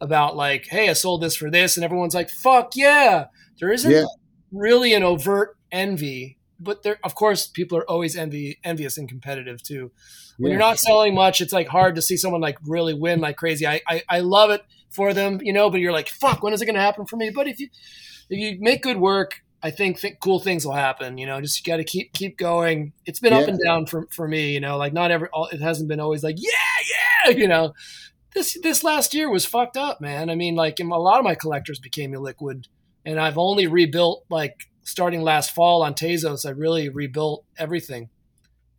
about like, hey, I sold this for this, and everyone's like, fuck yeah. There isn't yeah. really an overt envy, but there, of course, people are always envy, envious and competitive too. When yeah. you're not selling much, it's like hard to see someone like really win like crazy. I, I, I love it for them, you know, but you're like, fuck, when is it going to happen for me? But if you, if you make good work, I think th- cool things will happen. You know, just you got to keep keep going. It's been yeah. up and down for for me. You know, like not every all, it hasn't been always like yeah yeah. You know, this this last year was fucked up, man. I mean, like a lot of my collectors became illiquid, and I've only rebuilt like starting last fall on Tezos. I really rebuilt everything,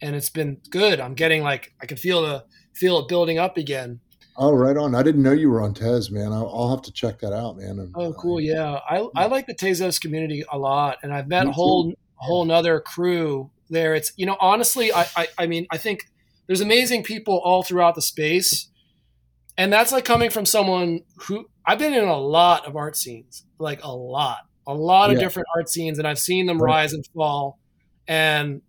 and it's been good. I'm getting like I can feel the feel it building up again. Oh, right on. I didn't know you were on Tez, man. I'll, I'll have to check that out, man. oh, cool. Yeah. I, I like the Tezos community a lot. And I've met a whole, whole nother crew there. It's, you know, honestly, I, I, I mean, I think there's amazing people all throughout the space. And that's like coming from someone who I've been in a lot of art scenes, like a lot, a lot of yeah. different art scenes, and I've seen them rise and fall. And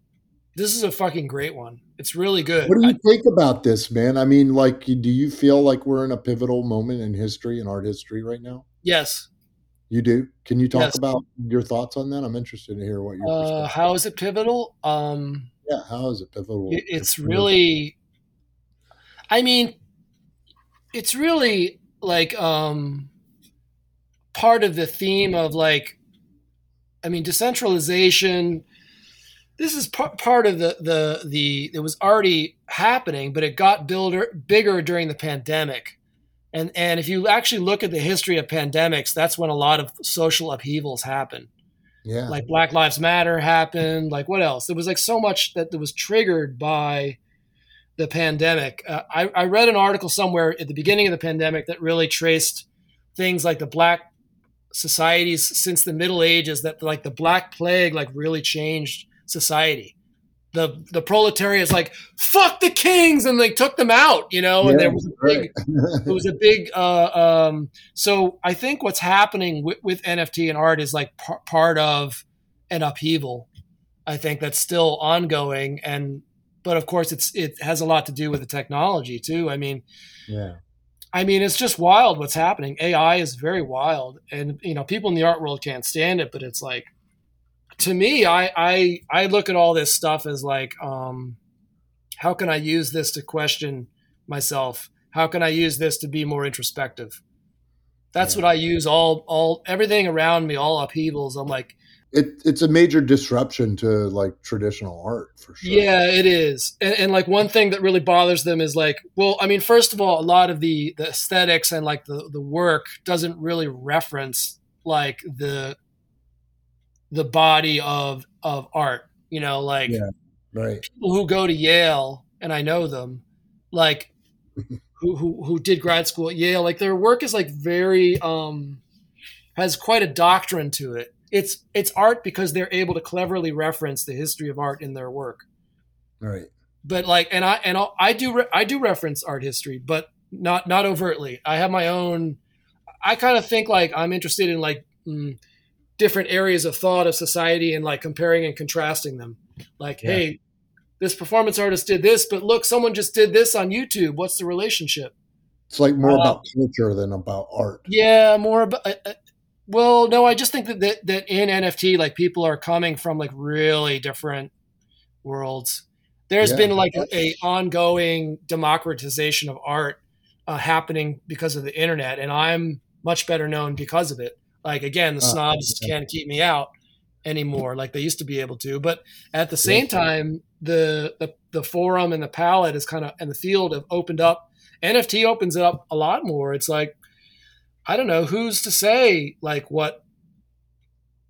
this is a fucking great one. It's really good. What do you I, think about this, man? I mean, like, do you feel like we're in a pivotal moment in history and art history right now? Yes. You do. Can you talk yes. about your thoughts on that? I'm interested to hear what your. Uh, how is it pivotal? Um, yeah, how is it pivotal? It, it's really. I mean, it's really like um, part of the theme of like, I mean, decentralization this is part part of the the the it was already happening, but it got builder, bigger during the pandemic. And and if you actually look at the history of pandemics, that's when a lot of social upheavals happen. Yeah. Like Black Lives Matter happened, like what else? There was like so much that, that was triggered by the pandemic. Uh, I, I read an article somewhere at the beginning of the pandemic that really traced things like the Black societies since the Middle Ages that like the Black Plague like really changed society. The the proletariat is like fuck the kings and they took them out, you know. and there was a big, it was a big. Uh, um, so I think what's happening with, with NFT and art is like par- part of an upheaval. I think that's still ongoing, and but of course it's it has a lot to do with the technology too. I mean, yeah. I mean, it's just wild what's happening. AI is very wild, and you know, people in the art world can't stand it. But it's like, to me, I I I look at all this stuff as like, um, how can I use this to question myself? How can I use this to be more introspective? That's yeah. what I use. All all everything around me, all upheavals. I'm like, it, it's a major disruption to like traditional art for sure. Yeah, it is. And, and, like one thing that really bothers them is like, well, I mean, first of all, a lot of the, the aesthetics and like the, the work doesn't really reference like the the body of of art. You know, like yeah, right. people who go to Yale, and I know them, like who, who who did grad school at Yale, like their work is like very um has quite a doctrine to it it's it's art because they're able to cleverly reference the history of art in their work. Right. But like, and I and I do re- I do reference art history, but not not overtly. I have my own. I kind of think like I'm interested in like mm, different areas of thought of society and like comparing and contrasting them. Like, yeah. hey, this performance artist did this, but look, someone just did this on YouTube. What's the relationship? It's like more uh, about culture than about art. Yeah, more about. Uh, uh well, no, I just think that, that that in NFT, like people are coming from like really different worlds. There's yeah. been like a, a, ongoing democratization of art uh, happening because of the internet, and I'm much better known because of it. Like again, the uh, snobs uh, can't keep me out anymore like they used to be able to. But at the same time, the the, the forum and the palette is kind of and the field have opened up. NFT opens it up a lot more. It's like I don't know who's to say like what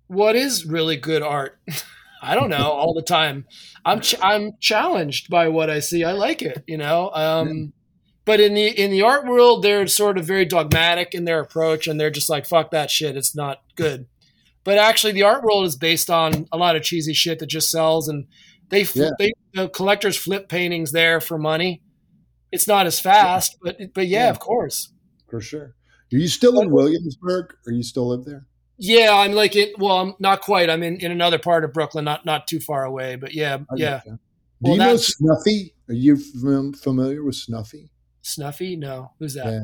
what is really good art. I don't know all the time. I'm ch- I'm challenged by what I see. I like it, you know. Um. But in the in the art world, they're sort of very dogmatic in their approach, and they're just like, "Fuck that shit. It's not good." But actually, the art world is based on a lot of cheesy shit that just sells, and they yeah. they the collectors flip paintings there for money. It's not as fast, but but yeah, yeah. of course, for sure. Are you still in Williamsburg? Or you still live there? Yeah, I'm like it. Well, I'm not quite. I'm in, in another part of Brooklyn, not not too far away. But yeah, yeah. Do well, you know Snuffy? Are you familiar with Snuffy? Snuffy? No. Who's that? Yeah.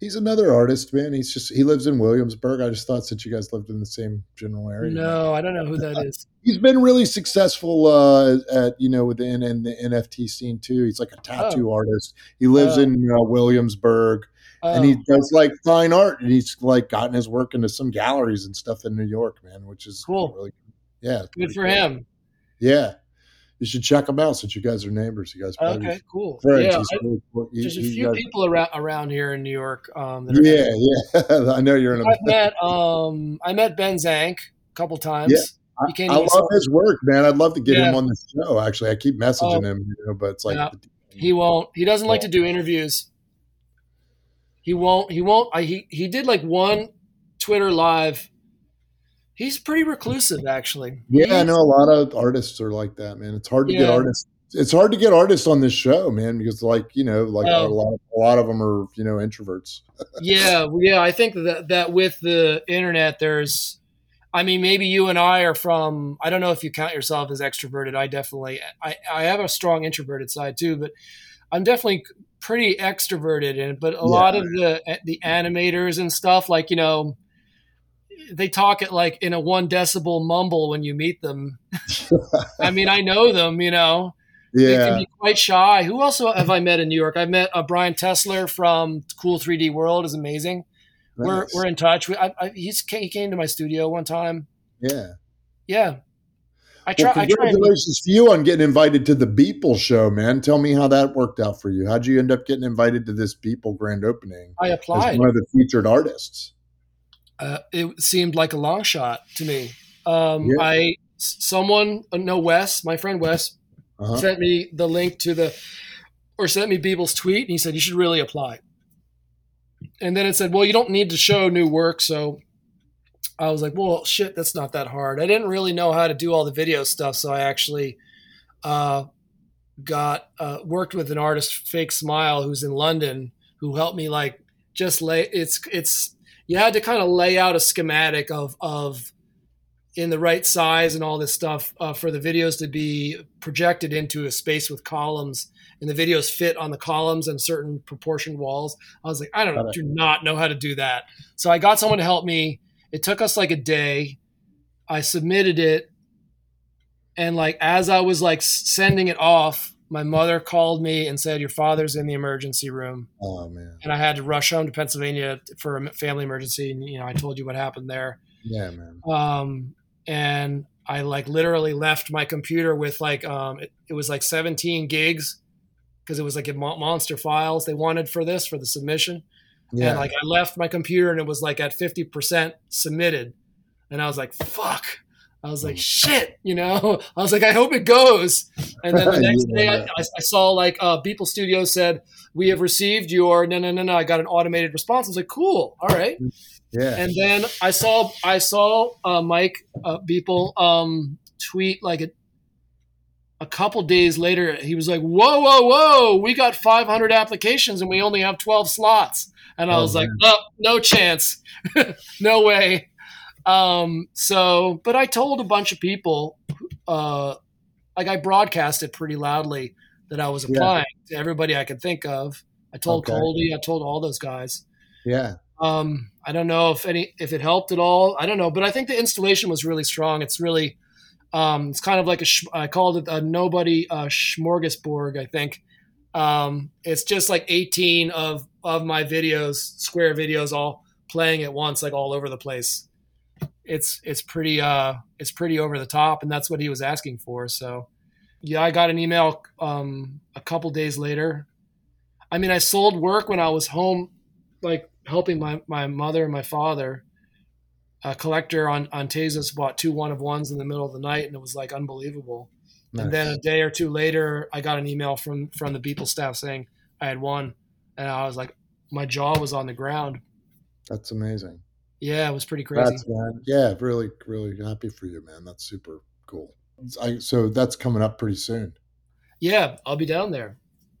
He's another artist, man. He's just he lives in Williamsburg. I just thought since you guys lived in the same general area. No, I don't know who that is. He's been really successful uh, at you know within in the NFT scene too. He's like a tattoo oh. artist. He lives oh. in uh, Williamsburg and he oh. does like fine art, and he's like gotten his work into some galleries and stuff in New York, man, which is cool. Really, yeah, good for cool. him. Yeah, you should check him out since you guys are neighbors. You guys, okay, cool. Friends. Yeah, I, really cool. there's a few guys, people around around here in New York. Um, yeah, yeah, I know you're in. A, I met um, I met Ben Zank a couple times. Yeah. I, I love his work, man. I'd love to get yeah. him on the show. Actually, I keep messaging oh, him, you know, but it's like he won't. He doesn't like to do interviews. He won't. He won't. I, he he did like one Twitter live. He's pretty reclusive, actually. Yeah, He's, I know a lot of artists are like that, man. It's hard to yeah. get artists. It's hard to get artists on this show, man, because like you know, like a lot, of, a lot of them are you know introverts. yeah, yeah. I think that that with the internet, there's I mean, maybe you and I are from. I don't know if you count yourself as extroverted. I definitely. I I have a strong introverted side too, but I'm definitely pretty extroverted it, but a yeah. lot of the the animators and stuff, like you know, they talk it like in a one decibel mumble when you meet them. I mean, I know them, you know. Yeah. They can be quite shy. Who else have I met in New York? I've met uh, Brian Tessler from Cool 3D World. is amazing. Nice. We're we're in touch. We, I, I, he's he came to my studio one time. Yeah. Yeah. I try. Well, congratulations to you on getting invited to the Beeple show, man. Tell me how that worked out for you. How'd you end up getting invited to this Beeple grand opening? I applied. As one of the featured artists. Uh, it seemed like a long shot to me. Um, yeah. I someone, uh, no Wes, my friend Wes, uh-huh. sent me the link to the, or sent me Beeple's tweet, and he said you should really apply. And then it said, well, you don't need to show new work, so I was like, well, shit, that's not that hard. I didn't really know how to do all the video stuff, so I actually uh, got uh, worked with an artist, Fake Smile, who's in London, who helped me like just lay. It's it's you had to kind of lay out a schematic of of in the right size and all this stuff uh, for the videos to be projected into a space with columns and the videos fit on the columns and certain proportioned walls. I was like, I don't know, do not know how to do that. So I got someone to help me. It took us like a day. I submitted it. And like as I was like sending it off, my mother called me and said, Your father's in the emergency room. Oh man. And I had to rush home to Pennsylvania for a family emergency. And you know, I told you what happened there. Yeah, man. Um, and I like literally left my computer with like um, it, it was like 17 gigs because it was like a monster files they wanted for this for the submission. Yeah. And like I left my computer and it was like at 50% submitted. And I was like, fuck. I was like, shit, you know, I was like, I hope it goes. And then the next day I, I, saw like uh, Beeple Studio said, we have received your, no, no, no, no. I got an automated response. I was like, cool. All right. Yeah. And then I saw, I saw uh, Mike uh, Beeple um, tweet like a, a couple days later, he was like, "Whoa, whoa, whoa! We got 500 applications and we only have 12 slots." And I oh, was man. like, "Oh, no chance, no way." Um, so, but I told a bunch of people, uh, like I broadcasted pretty loudly that I was applying yeah. to everybody I could think of. I told okay. Coldie, I told all those guys. Yeah. Um, I don't know if any if it helped at all. I don't know, but I think the installation was really strong. It's really um, it's kind of like a I called it a nobody uh, smorgasbord. I think. Um, it's just like 18 of of my videos, square videos, all playing at once, like all over the place. It's it's pretty uh it's pretty over the top and that's what he was asking for so. Yeah i got an email um a couple days later. I mean i sold work when i was home like helping my my mother and my father a collector on on Tezos bought two one of ones in the middle of the night and it was like unbelievable nice. and then a day or two later i got an email from from the Beeple staff saying i had won and i was like my jaw was on the ground that's amazing yeah, it was pretty crazy. That's, man. Yeah, really, really happy for you, man. That's super cool. I, so that's coming up pretty soon. Yeah, I'll be down there.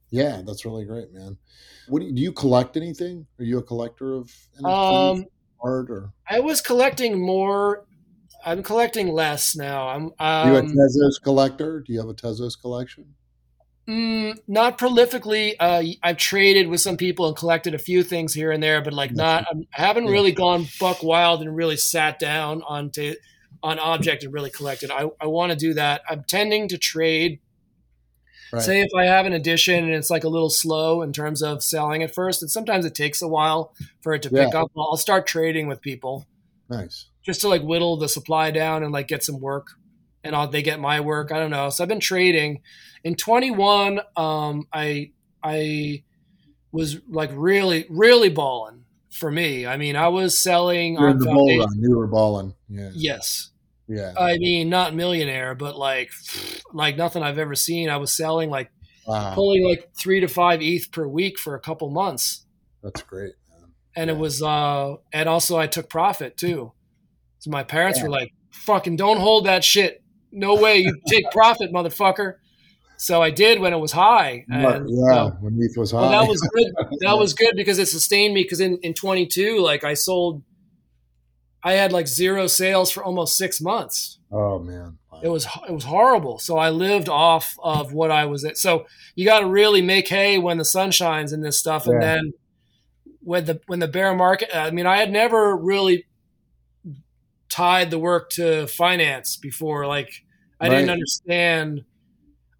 Yeah, that's really great, man. What do you, do you collect anything? Are you a collector of um, art or? I was collecting more. I'm collecting less now. I'm. Um, you a Tezos collector? Do you have a Tezos collection? Mm, not prolifically. Uh, I've traded with some people and collected a few things here and there, but like not. I'm, I have not really gone buck wild and really sat down on to, on objkt and really collected. I, I want to do that. I'm tending to trade. Right. Say if I have an edition and it's like a little slow in terms of selling at first, and sometimes it takes a while for it to pick yeah. up. I'll start trading with people. Nice. Just to like whittle the supply down and like get some work and I'll, they get my work. I don't know. So I've been trading. In 21, um, I I was like really really balling for me. I mean, I was selling. You're on the ball run. You were balling. Yeah. Yes. Yeah. I mean, not millionaire, but like like nothing I've ever seen. I was selling like wow. pulling like three to five ETH per week for a couple months. That's great. Man. And yeah. it was uh and also I took profit too. So my parents yeah. were like, fucking don't hold that shit no way you take profit, motherfucker. So I did when it was high. And, yeah, when ETH was high. Well, that was good. That was good because it sustained me. Because in, in 22, like I sold, I had like zero sales for almost six months. Oh man, wow. it was it was horrible. So I lived off of what I was at. So you got to really make hay when the sun shines in this stuff, and then when the when the bear market. I mean, I had never really tied the work to finance before. Like I right. didn't understand.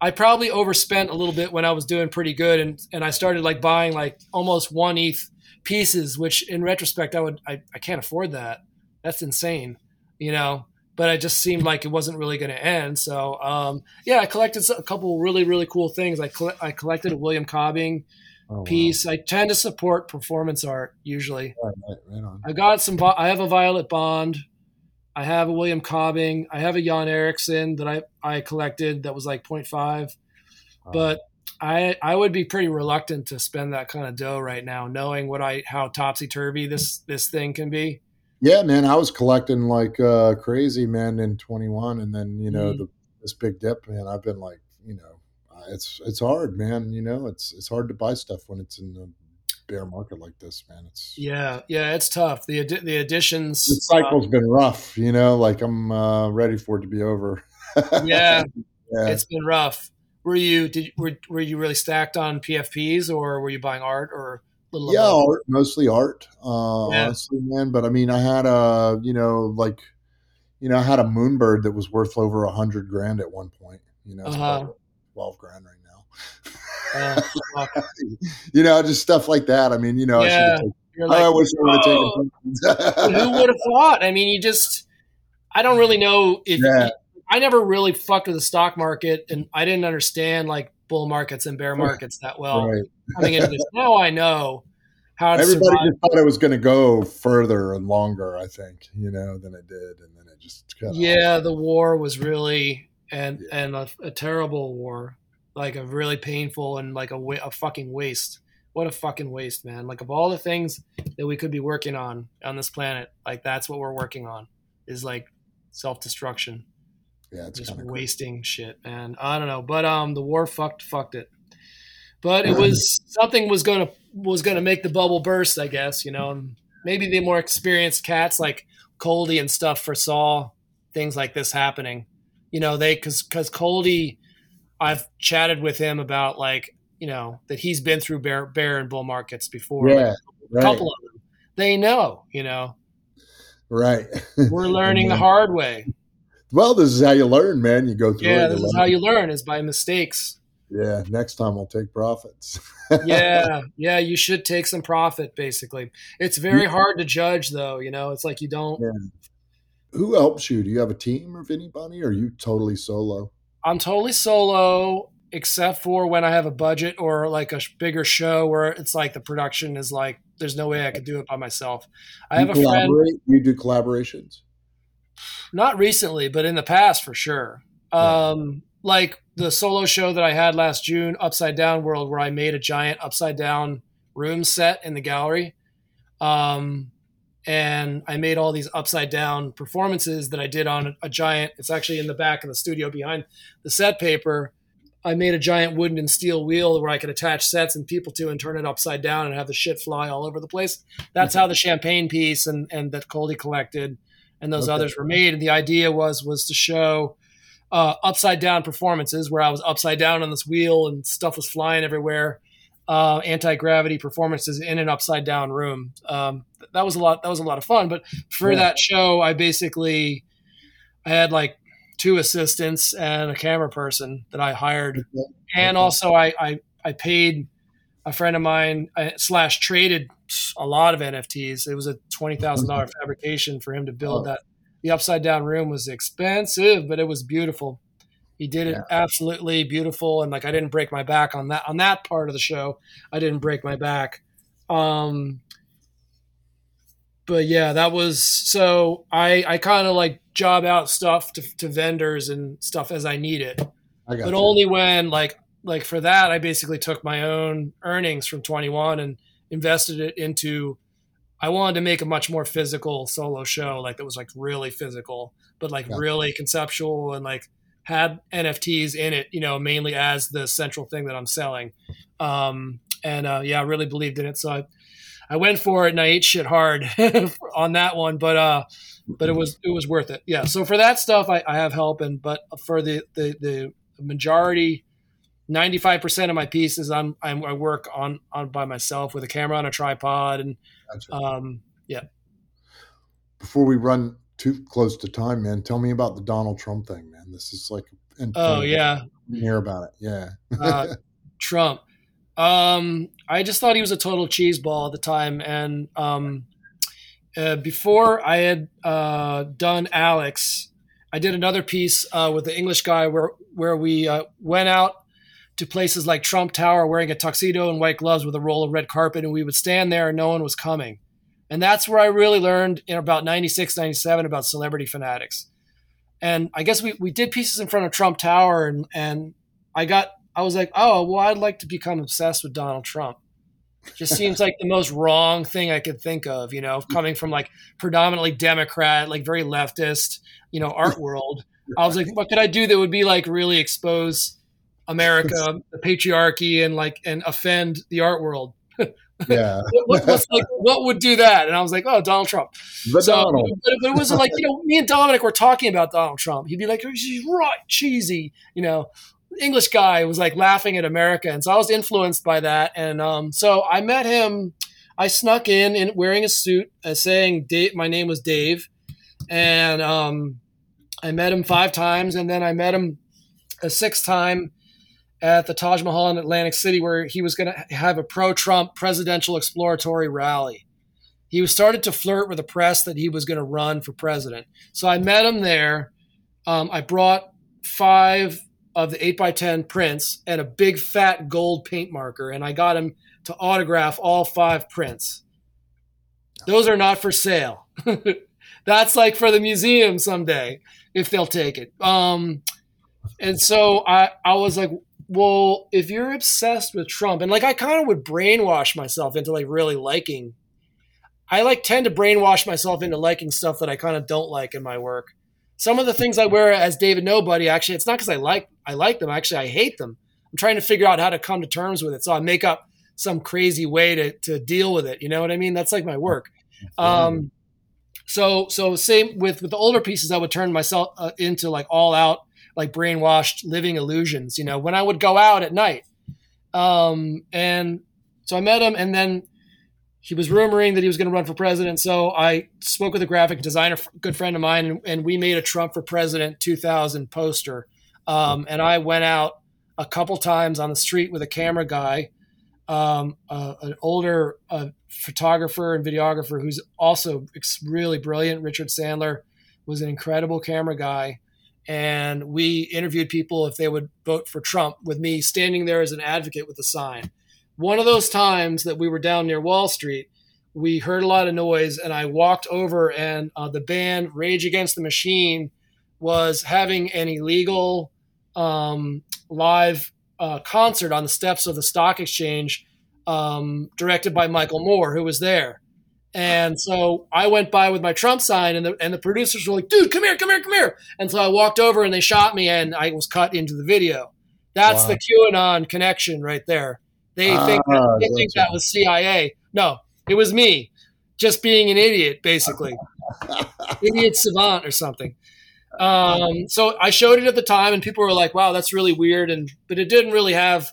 I probably overspent a little bit when I was doing pretty good, and and I started like buying like almost one ETH pieces, which in retrospect I would I, I can't afford that. That's insane, you know. But it just seemed like it wasn't really going to end. So um, yeah, I collected a couple really really cool things. I coll- I collected a William Cobbing oh, piece. Wow. I tend to support performance art usually. Right, right, I got some. I have a Violet Bond I have a William Cobbing. I have a Jan Eriksson that I, I collected that was like 0.5. But I I would be pretty reluctant to spend that kind of dough right now, knowing what I how topsy turvy this this thing can be. Yeah, man, I was collecting like uh, crazy, man, in 21, and then you know Mm. the this big dip, man. I've been like, you know, it's it's hard, man. You know, it's it's hard to buy stuff when it's in a bear market like this, man. It's Yeah, yeah, it's tough. The addi- the the additions. cycle's been rough, you know. Like I'm uh, ready for it to be over. yeah, yeah. it's been rough. Were you did were, were you really stacked on PFPs or were you buying art or little? yeah, both? art, mostly art, uh, Yeah. honestly, man. But I mean, I had a, you know, like, you know, I had a moonbird that was worth over a hundred grand at one point. You know, Uh-huh. about twelve grand right now. Uh, you know, just stuff like that. I mean, you know, I should Yeah, have taken, You're I wish I would have taken. who would have thought? I mean, you just, I don't really know if Yeah. I never really fucked with the stock market, and I didn't understand like bull markets and bear markets that well right. coming into this. Now I know how to Everybody just thought it was going to go further and longer. I think you know than it did, and then it just kind of Yeah, the war was really and Yeah. and a, a terrible war, like a really painful and like a a fucking waste. What a fucking waste, man! Like of all the things that we could be working on on this planet, like that's what we're working on is like self destruction. Yeah, it's just wasting shit, man. I don't know, but um, the war fucked fucked it. But it was something was gonna was gonna make the bubble burst, I guess. You know, and maybe the more experienced cats like Coldie and stuff foresaw things like this happening. You know, they because because Coldie, I've chatted with him about like you know that he's been through bear bear and bull markets before. yeah, like, a right, couple of them. They know, you know, right. we're learning the hard way. Well, this is how you learn, man. You go through Yeah, this is learn. how you learn is by mistakes. Yeah, next time I'll take profits. yeah, yeah, you should take some profit. Basically, it's very hard to judge, though. You know, it's like you don't. Yeah. Who helps you? Do you have a team of anybody, or are you totally solo? I'm totally solo, except for when I have a budget or like a bigger show where it's like the production is like, there's no way I could do it by myself. I have you a friend. You do collaborations? Not recently, but in the past for sure. Um, like the solo show that I had last June, Upside Down World, where I made a giant upside down room set in the gallery. Um, and I made all these upside down performances that I did on a, a giant. It's actually in the back of the studio behind the set paper. I made a giant wooden and steel wheel where I could attach sets and people to and turn it upside down and have the shit fly all over the place. That's how the champagne piece and and that Coldie collected and those Okay. others were made. And the idea was was to show uh, upside down performances where I was upside down on this wheel and stuff was flying everywhere. Uh, anti gravity performances in an upside down room. Um, that was a lot. That was a lot of fun. But for Yeah. that show, I basically I had like two assistants and a camera person that I hired, and Okay. also I I, I paid a friend of mine uh, slash traded a lot of NFTs. It was a twenty thousand dollar fabrication for him to build Oh. that. The upside down room was expensive, but it was beautiful. He did it absolutely beautiful, and like I didn't break my back on that on that part of the show. I didn't break my back. Um, but yeah, that was so I I kind of like job out stuff to, to vendors and stuff as I need it but you. only when like like for that i basically took my own earnings from 21 and invested it into i wanted to make a much more physical solo show like that was like really physical but like Yeah. really conceptual and like had nfts in it you know mainly as the central thing that i'm selling um and uh yeah i really believed in it so i i went for it and i ate shit hard on that one but uh but it was it was worth it. Yeah. So for that stuff, I, I have help, and but for the the, the majority, ninety five percent of my pieces, I'm, I'm I work on on by myself with a camera on a tripod, and Gotcha. um yeah. Before we run too close to time, man, tell me about the Donald Trump thing, man. This is like, and oh yeah, hear about it. Yeah, uh, Trump. Um, I just thought he was a total cheeseball at the time, and um, uh, before I had uh, done Alex, I did another piece uh, with the English guy where where we uh, went out to places like Trump Tower wearing a tuxedo and white gloves with a roll of red carpet, and we would stand there and no one was coming. And that's where I really learned in about 96, 97 about celebrity fanatics. And I guess we, we did pieces in front of Trump Tower, and, and I got I was like, oh, well, I'd like to become obsessed with Donald Trump. just seems like the most wrong thing I could think of, you know, coming from like predominantly Democrat, like very leftist, you know, art world. I was like, what could I do that would be like really expose America, the patriarchy, and like and offend the art world? Yeah. what, what's like, what would do that? And I was like, oh, Donald Trump. But So, Donald. but, but it wasn't like you know, me and Dominic were talking about Donald Trump. He'd be like, he's right, cheesy, you know. English guy was like laughing at America, and so I was influenced by that. And um, so I met him. I snuck in, in wearing a suit, uh, saying Dave, my name was Dave, and um, I met him five times, and then I met him a sixth time at the Taj Mahal in Atlantic City, where he was going to have a pro-Trump presidential exploratory rally. He was started to flirt with the press that he was going to run for president. So I met him there. Um, I brought five of the 8x10 prints and a big fat gold paint marker, and I got him to autograph all five prints. Those are not for sale. That's like for the museum someday if they'll take it. Um, and so I, I was like, well, if you're obsessed with Trump, and like I kind of would brainwash myself into like really liking, I like tend to brainwash myself into liking stuff that I kind of don't like in my work. Some of the things I wear as David Nobody, actually, it's not because I like I like them. Actually, I hate them. I'm trying to figure out how to come to terms with it. So I make up some crazy way to to deal with it. You know what I mean? That's like my work. Um, so so same with with the older pieces, I would turn myself uh, into like all out like brainwashed living illusions. You know, when I would go out at night, um, and so I met him, and then he was rumoring that he was going to run for president. So I spoke with a graphic designer, good friend of mine, and, and we made a Trump for President 2000 poster. Um, and I went out a couple times on the street with a camera guy, um, uh, an older uh, photographer and videographer who's also really brilliant. Richard Sandler was an incredible camera guy. And we interviewed people if they would vote for Trump with me standing there as an advocate with a sign one of those times that we were down near Wall Street, we heard a lot of noise, and I walked over, and uh, the band Rage Against the Machine was having an illegal um, live uh, concert on the steps of the stock exchange, um, directed by Michael Moore, who was there. And so I went by with my Trump sign, and the and the producers were like, "Dude, come here, come here, come here!" And so I walked over, and they shot me, and I was cut into the video. That's Wow. the QAnon connection right there. They think Ah, they think that was CIA. No, it was me, just being an idiot, basically, idiot savant or something. Um, so I showed it at the time, and people were like, "Wow, that's really weird," and but it didn't really have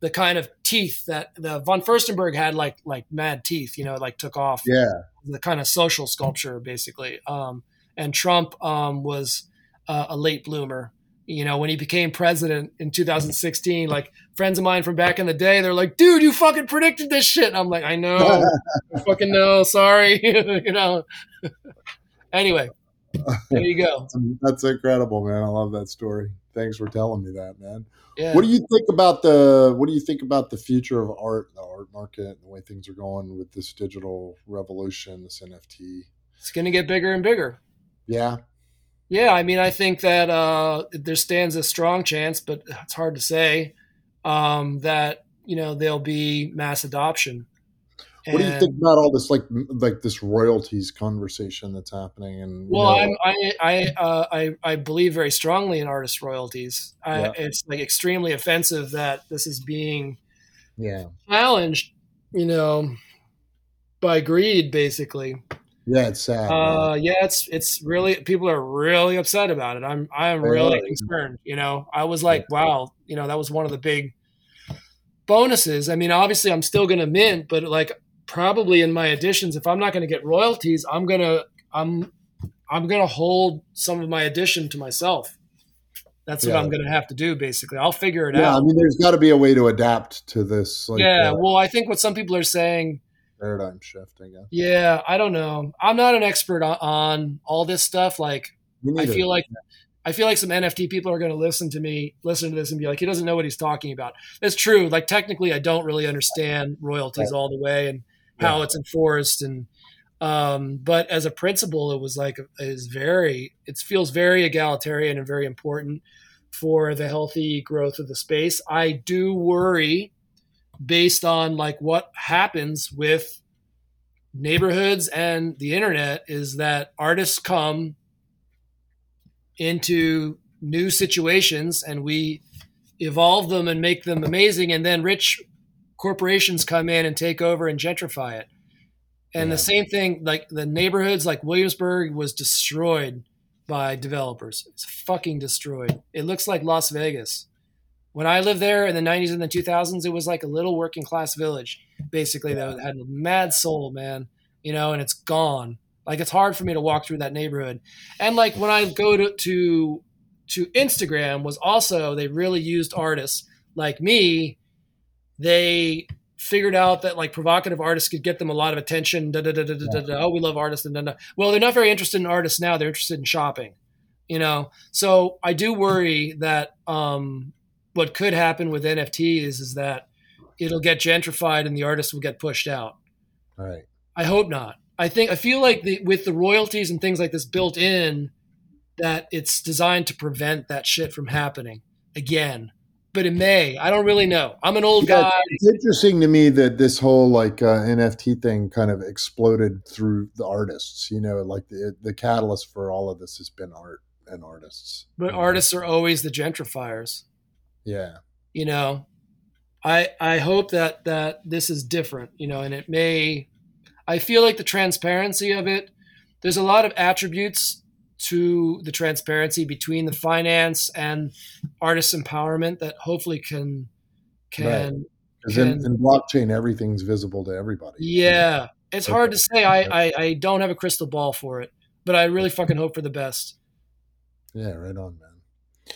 the kind of teeth that the von Furstenberg had, like like mad teeth. You know, like took off Yeah. the kind of social sculpture, basically. Um, and Trump um, was uh, a late bloomer. You know, when he became president in 2016, like friends of mine from back in the day, they're like, "Dude, you fucking predicted this shit." And I'm like, "I know, I fucking know. Sorry, you know." anyway, there you go. That's incredible, man. I love that story. Thanks for telling me that, man. Yeah. What do you think about the What do you think about the future of art, the art market, and the way things are going with this digital revolution, this NFT? it's going to get bigger and bigger. Yeah, Yeah, I mean, I think that uh, there stands a strong chance, but it's hard to say um, that you know there'll be mass adoption. What do you think about all this, like like this royalties conversation that's happening? And Well, know, I'm, I I, uh, I I believe very strongly in artist royalties. I, Yeah. It's like extremely offensive that this is being yeah, challenged, you know, by greed, basically. yeah, it's sad. Uh, yeah, it's it's really people are really upset about it. I'm I'm really are. concerned. You know, I was like, wow, you know, that was one of the big bonuses. I mean, obviously, I'm still gonna mint, but like probably in my editions, if I'm not gonna get royalties, I'm gonna I'm I'm gonna hold some of my edition to myself. That's what I'm gonna have to do. Basically, I'll figure it out. yeah, I mean, there's got to be a way to adapt to this. Like, yeah. uh, Well, I think what some people are saying paradigm shift. I guess. Yeah, I don't know. I'm not an expert on, on all this stuff. Like, I feel like I feel like some NFT people are going to listen to me, listen to this, and be like, "He doesn't know what he's talking about." It's true. Like, technically, I don't really understand royalties all the way and how it's enforced, and um, but as a principle, it was like is very. It feels very egalitarian and very important for the healthy growth of the space. I do worry based on like what happens with neighborhoods and the internet is that artists come into new situations and we evolve them and make them amazing and then rich corporations come in and take over and gentrify it and yeah. the same thing like the neighborhoods like williamsburg was destroyed by developers it's fucking destroyed it looks like las vegas when i lived there in the 90s and the 2000s it was like a little working class village basically yeah. that had a mad soul man you know and it's gone like it's hard for me to walk through that neighborhood and like when i go to, to to Instagram was also they really used artists like me. They figured out that like provocative artists could get them a lot of attention. Da, da, da, oh, we love artists. And well, they're not very interested in artists now. They're interested in shopping. You know, so I do worry that um, what could happen with NFTs is, is that it'll get gentrified and the artists will get pushed out. All right. I hope not. I think I feel like the, with the royalties and things like this built in, that it's designed to prevent that shit from happening again. But it may. I don't really know. I'm an old yeah, guy. It's interesting to me that this whole like uh, NFT thing kind of exploded through the artists. You know, like the the catalyst for all of this has been art and artists. But artists are always the gentrifiers. Yeah. You know, I I hope that that this is different. You know, and it may. I feel like the transparency of it. There's a lot of attributes to the transparency between the finance and artist empowerment that hopefully can can because right. in, in, blockchain everything's visible to everybody. Yeah. It's okay. hard to say. I, I i don't have a crystal ball for it but i really fucking hope for the best. Yeah right on man.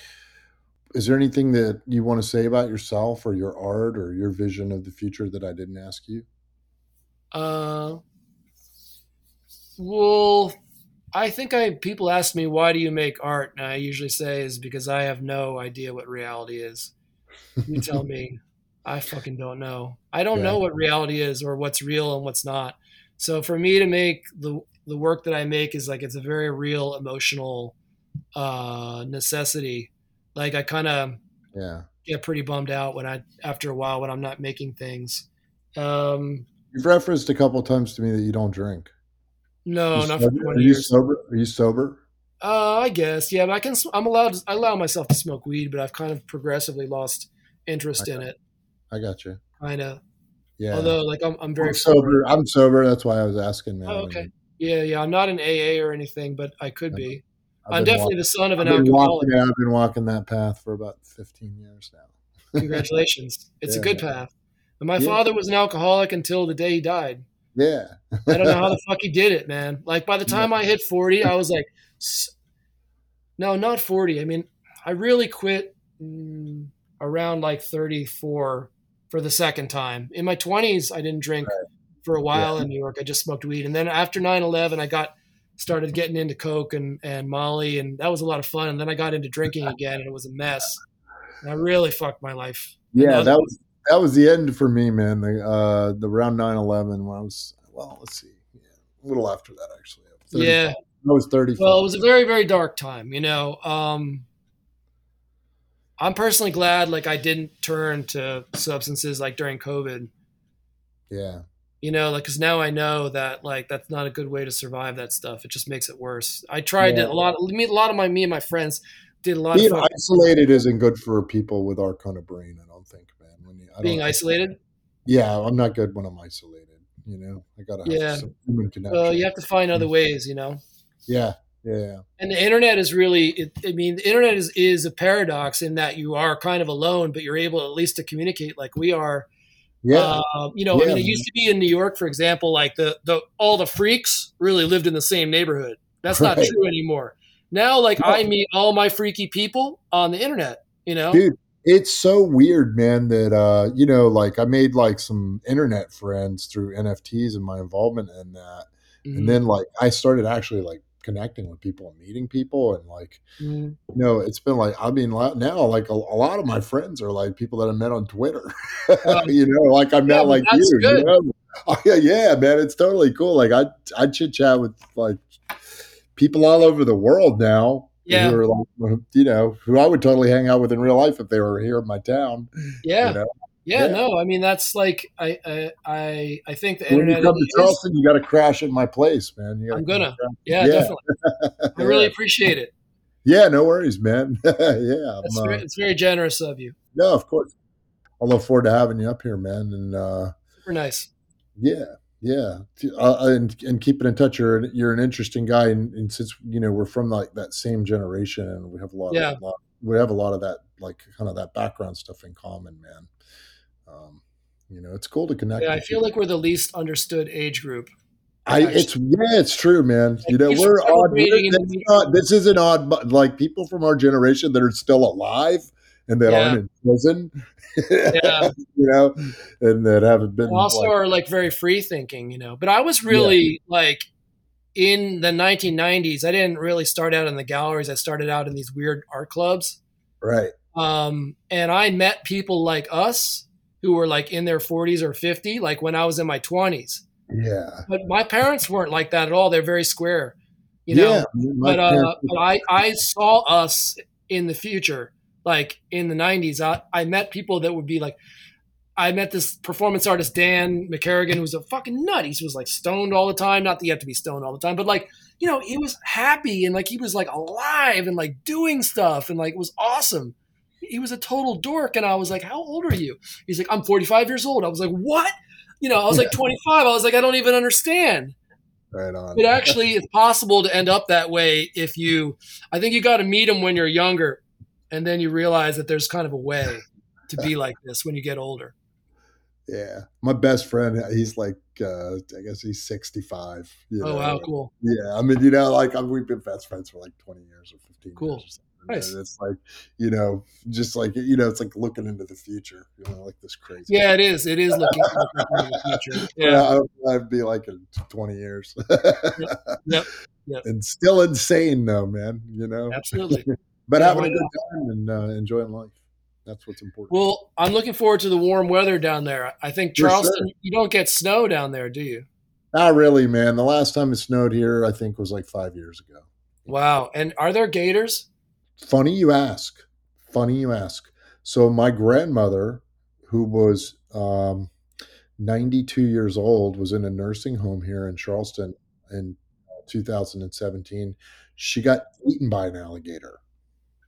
Is there anything that you want to say about yourself or your art or your vision of the future that i didn't ask you? Uh well I think I people ask me why do you make art, and I usually say is because I have no idea what reality is. You tell me, I fucking don't know. I don't yeah. know what reality is or what's real and what's not. So for me to make the the work that I make is like it's a very real emotional uh, necessity. Like I kind of yeah get pretty bummed out when I after a while when I'm not making things. Um, You've referenced a couple times to me that you don't drink. No, you not sober? for Are you years. sober? Are you sober? Uh, I guess, yeah. But I can. I'm allowed. To I allow myself to smoke weed, but I've kind of progressively lost interest in it. I got you. Kind of. Yeah. Although, like, I'm, I'm very I'm sober. I'm sober. That's why I was asking. Man. Oh, okay. Yeah, yeah. I'm not an AA or anything, but I could be. i am definitely walking, the son of an I've alcoholic. Walking, I've been walking that path for about 15 years now. Congratulations. It's yeah. a good path. And my yeah. father was an alcoholic until the day he died. Yeah. I don't know how the fuck he did it, man. Like by the time. I hit 40, I was like, no, not 40. I mean, I really quit mm, around like 34 for the second time. In my 20s, I didn't drink right. for a while yeah. in New York. I just smoked weed. And then after 9 11, I got started getting into Coke and, and Molly, and that was a lot of fun. And then I got into drinking again, and it was a mess. And I really fucked my life. Yeah, that was that was the end for me, man. The uh, the round 9-11 when I was well, let's see, yeah, a little after that actually. Yeah, I was thirty. Well, it was a very very dark time. You know, um, I'm personally glad like I didn't turn to substances like during COVID. Yeah. You know, like because now I know that like that's not a good way to survive that stuff. It just makes it worse. I tried yeah. to, a lot. Me, a lot of my me and my friends did a lot. Being of isolated isn't good for people with our kind of brain. I don't think being isolated. Yeah, I'm not good when I'm isolated. You know, I gotta have yeah. some human connection. Well, you have to find other ways. You know. Yeah, yeah. And the internet is really, it, I mean, the internet is is a paradox in that you are kind of alone, but you're able at least to communicate like we are. Yeah. Uh, you know, yeah. I mean, it used to be in New York, for example, like the the all the freaks really lived in the same neighborhood. That's right. not true anymore. Now, like I meet all my freaky people on the internet. You know, dude, it's so weird, man, that uh, you know, like I made like some internet friends through NFTs and my involvement in that. Mm-hmm. And then like I started actually like connecting with people and meeting people and like mm-hmm. you know it's been like i mean now like a, a, lot of my friends are like people that i met on twitter um, you know like i met yeah, like you, you know? oh, yeah, yeah man it's totally cool like i i chit chat with like people all over the world now yeah. who are like, you know, who I would totally hang out with in real life if they were here in my town. Yeah. You know? Yeah, yeah, no, I mean that's like I I I, I think the when internet. you come to Charleston, you got to crash at my place, man. I'm gonna, yeah, yeah, definitely. I really appreciate it. Yeah, no worries, man. yeah, it's very, uh, it's very generous of you. No, of course. I look forward to having you up here, man. And uh, super nice. Yeah, yeah, uh, and and keeping in touch. You're you're an interesting guy, and, and, since you know we're from like that same generation, and we have a lot, yeah. of, lot, we have a lot of that like kind of that background stuff in common, man. Um, you know, it's cool to connect. Yeah, I feel like we're the least understood age group. I, it's yeah, it's true, man. Like you know, we're odd. We're, not, this is an odd, but like people from our generation that are still alive and that yeah. aren't in prison, yeah. you know, and that haven't been. And also, like, are like very free thinking, you know. But I was really yeah. like in the 1990s. I didn't really start out in the galleries. I started out in these weird art clubs, right? Um, and I met people like us who were like in their 40s or 50, like when I was in my 20s. Yeah. But my parents weren't like that at all. They're very square, you know. Yeah, but, uh, but I, I saw us in the future, like in the 90s. I, I met people that would be like, I met this performance artist, Dan McCarrigan, who was a fucking nut. He was like stoned all the time. Not that you have to be stoned all the time, but like, you know, he was happy and like he was like alive and like doing stuff and like it was awesome he was a total dork. And I was like, how old are you? He's like, I'm 45 years old. I was like, what? You know, I was like 25. I was like, I don't even understand. Right on. But actually, it's possible to end up that way if you, I think you got to meet them when you're younger. And then you realize that there's kind of a way to be like this when you get older. Yeah. My best friend, he's like, uh, I guess he's 65. You oh, know? wow. Cool. Yeah. I mean, you know, like I mean, we've been best friends for like 20 years or 15 cool. years. Nice. And it's like, you know, just like, you know, it's like looking into the future, you know, like this crazy. Yeah, it is. It is looking, into the future. Yeah. yeah I'd be like in 20 years. yep. Yep. yep. And still insane though, man, you know? Absolutely. But yeah, having a good time and uh, enjoying life. That's what's important. Well, I'm looking forward to the warm weather down there. I think Charleston, sure. you don't get snow down there, do you? Not really, man. The last time it snowed here, I think, was like five years ago. Wow. And are there gators? Funny you ask. Funny you ask. So my grandmother, who was um, 92 years old, was in a nursing home here in Charleston in 2017. She got eaten by an alligator.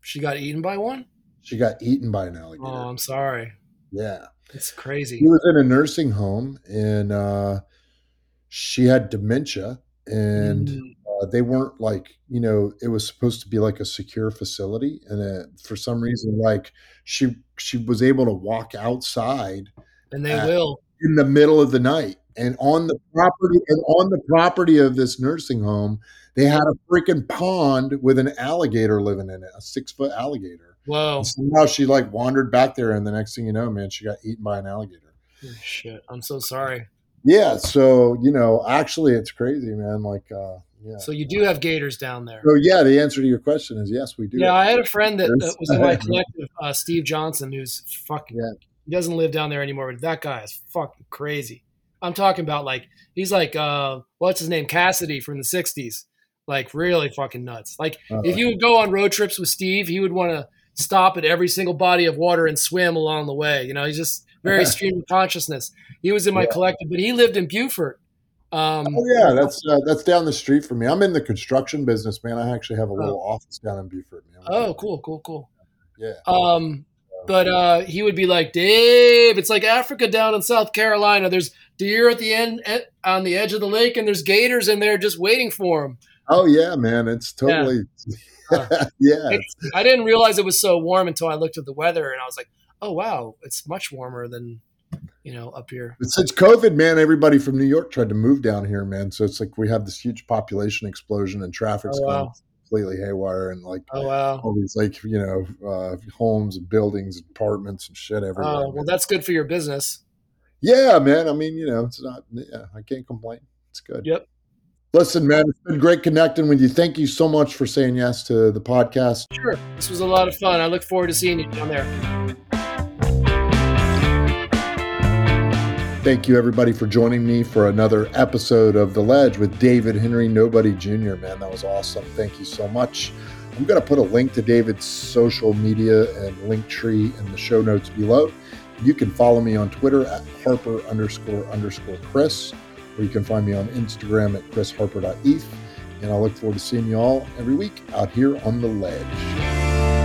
She got eaten by one? She got eaten by an alligator. Oh, I'm sorry. Yeah. It's crazy. She was in a nursing home and uh, she had dementia and mm uh, they weren't like you know it was supposed to be like a secure facility and uh, for some reason like she she was able to walk outside and they at, will in the middle of the night and on the property and on the property of this nursing home they had a freaking pond with an alligator living in it a six foot alligator wow and somehow she like wandered back there and the next thing you know man she got eaten by an alligator oh, shit i'm so sorry yeah so you know actually it's crazy man like uh yeah. So you do have gators down there. So yeah, the answer to your question is yes, we do. Yeah, I had a friend that, that was in my collective, uh, Steve Johnson, who's fucking. Yeah. He doesn't live down there anymore, but that guy is fucking crazy. I'm talking about like he's like uh what's his name Cassady from the '60s, like really fucking nuts. Like uh, if you would go on road trips with Steve, he would want to stop at every single body of water and swim along the way. You know, he's just very stream of consciousness. He was in my yeah. collective, but he lived in Beaufort um, oh yeah, that's uh, that's down the street from me. I'm in the construction business, man. I actually have a little oh. office down in Beaufort. Man. Oh, cool, cool, cool. Yeah. Um, but uh, he would be like, Dave, it's like Africa down in South Carolina. There's deer at the end on the edge of the lake, and there's gators in there just waiting for them. Oh yeah, man, it's totally. Yeah, uh, yeah. I didn't realize it was so warm until I looked at the weather, and I was like, oh wow, it's much warmer than you know, up here. But since COVID, man, everybody from New York tried to move down here, man. So it's like we have this huge population explosion and traffic's oh, wow. completely haywire and like oh, wow. all these like, you know, uh, homes and buildings, and apartments and shit everywhere. Oh, well, that's good for your business. Yeah, man. I mean, you know, it's not, yeah, I can't complain. It's good. Yep. Listen, man, it's been great connecting with you. Thank you so much for saying yes to the podcast. Sure. This was a lot of fun. I look forward to seeing you down there. Thank you, everybody, for joining me for another episode of The Ledge with David Henry Nobody Jr. Man, that was awesome. Thank you so much. I'm going to put a link to David's social media and link tree in the show notes below. You can follow me on Twitter at Harper underscore underscore Chris, or you can find me on Instagram at chrisharper.eth. And I look forward to seeing you all every week out here on the ledge.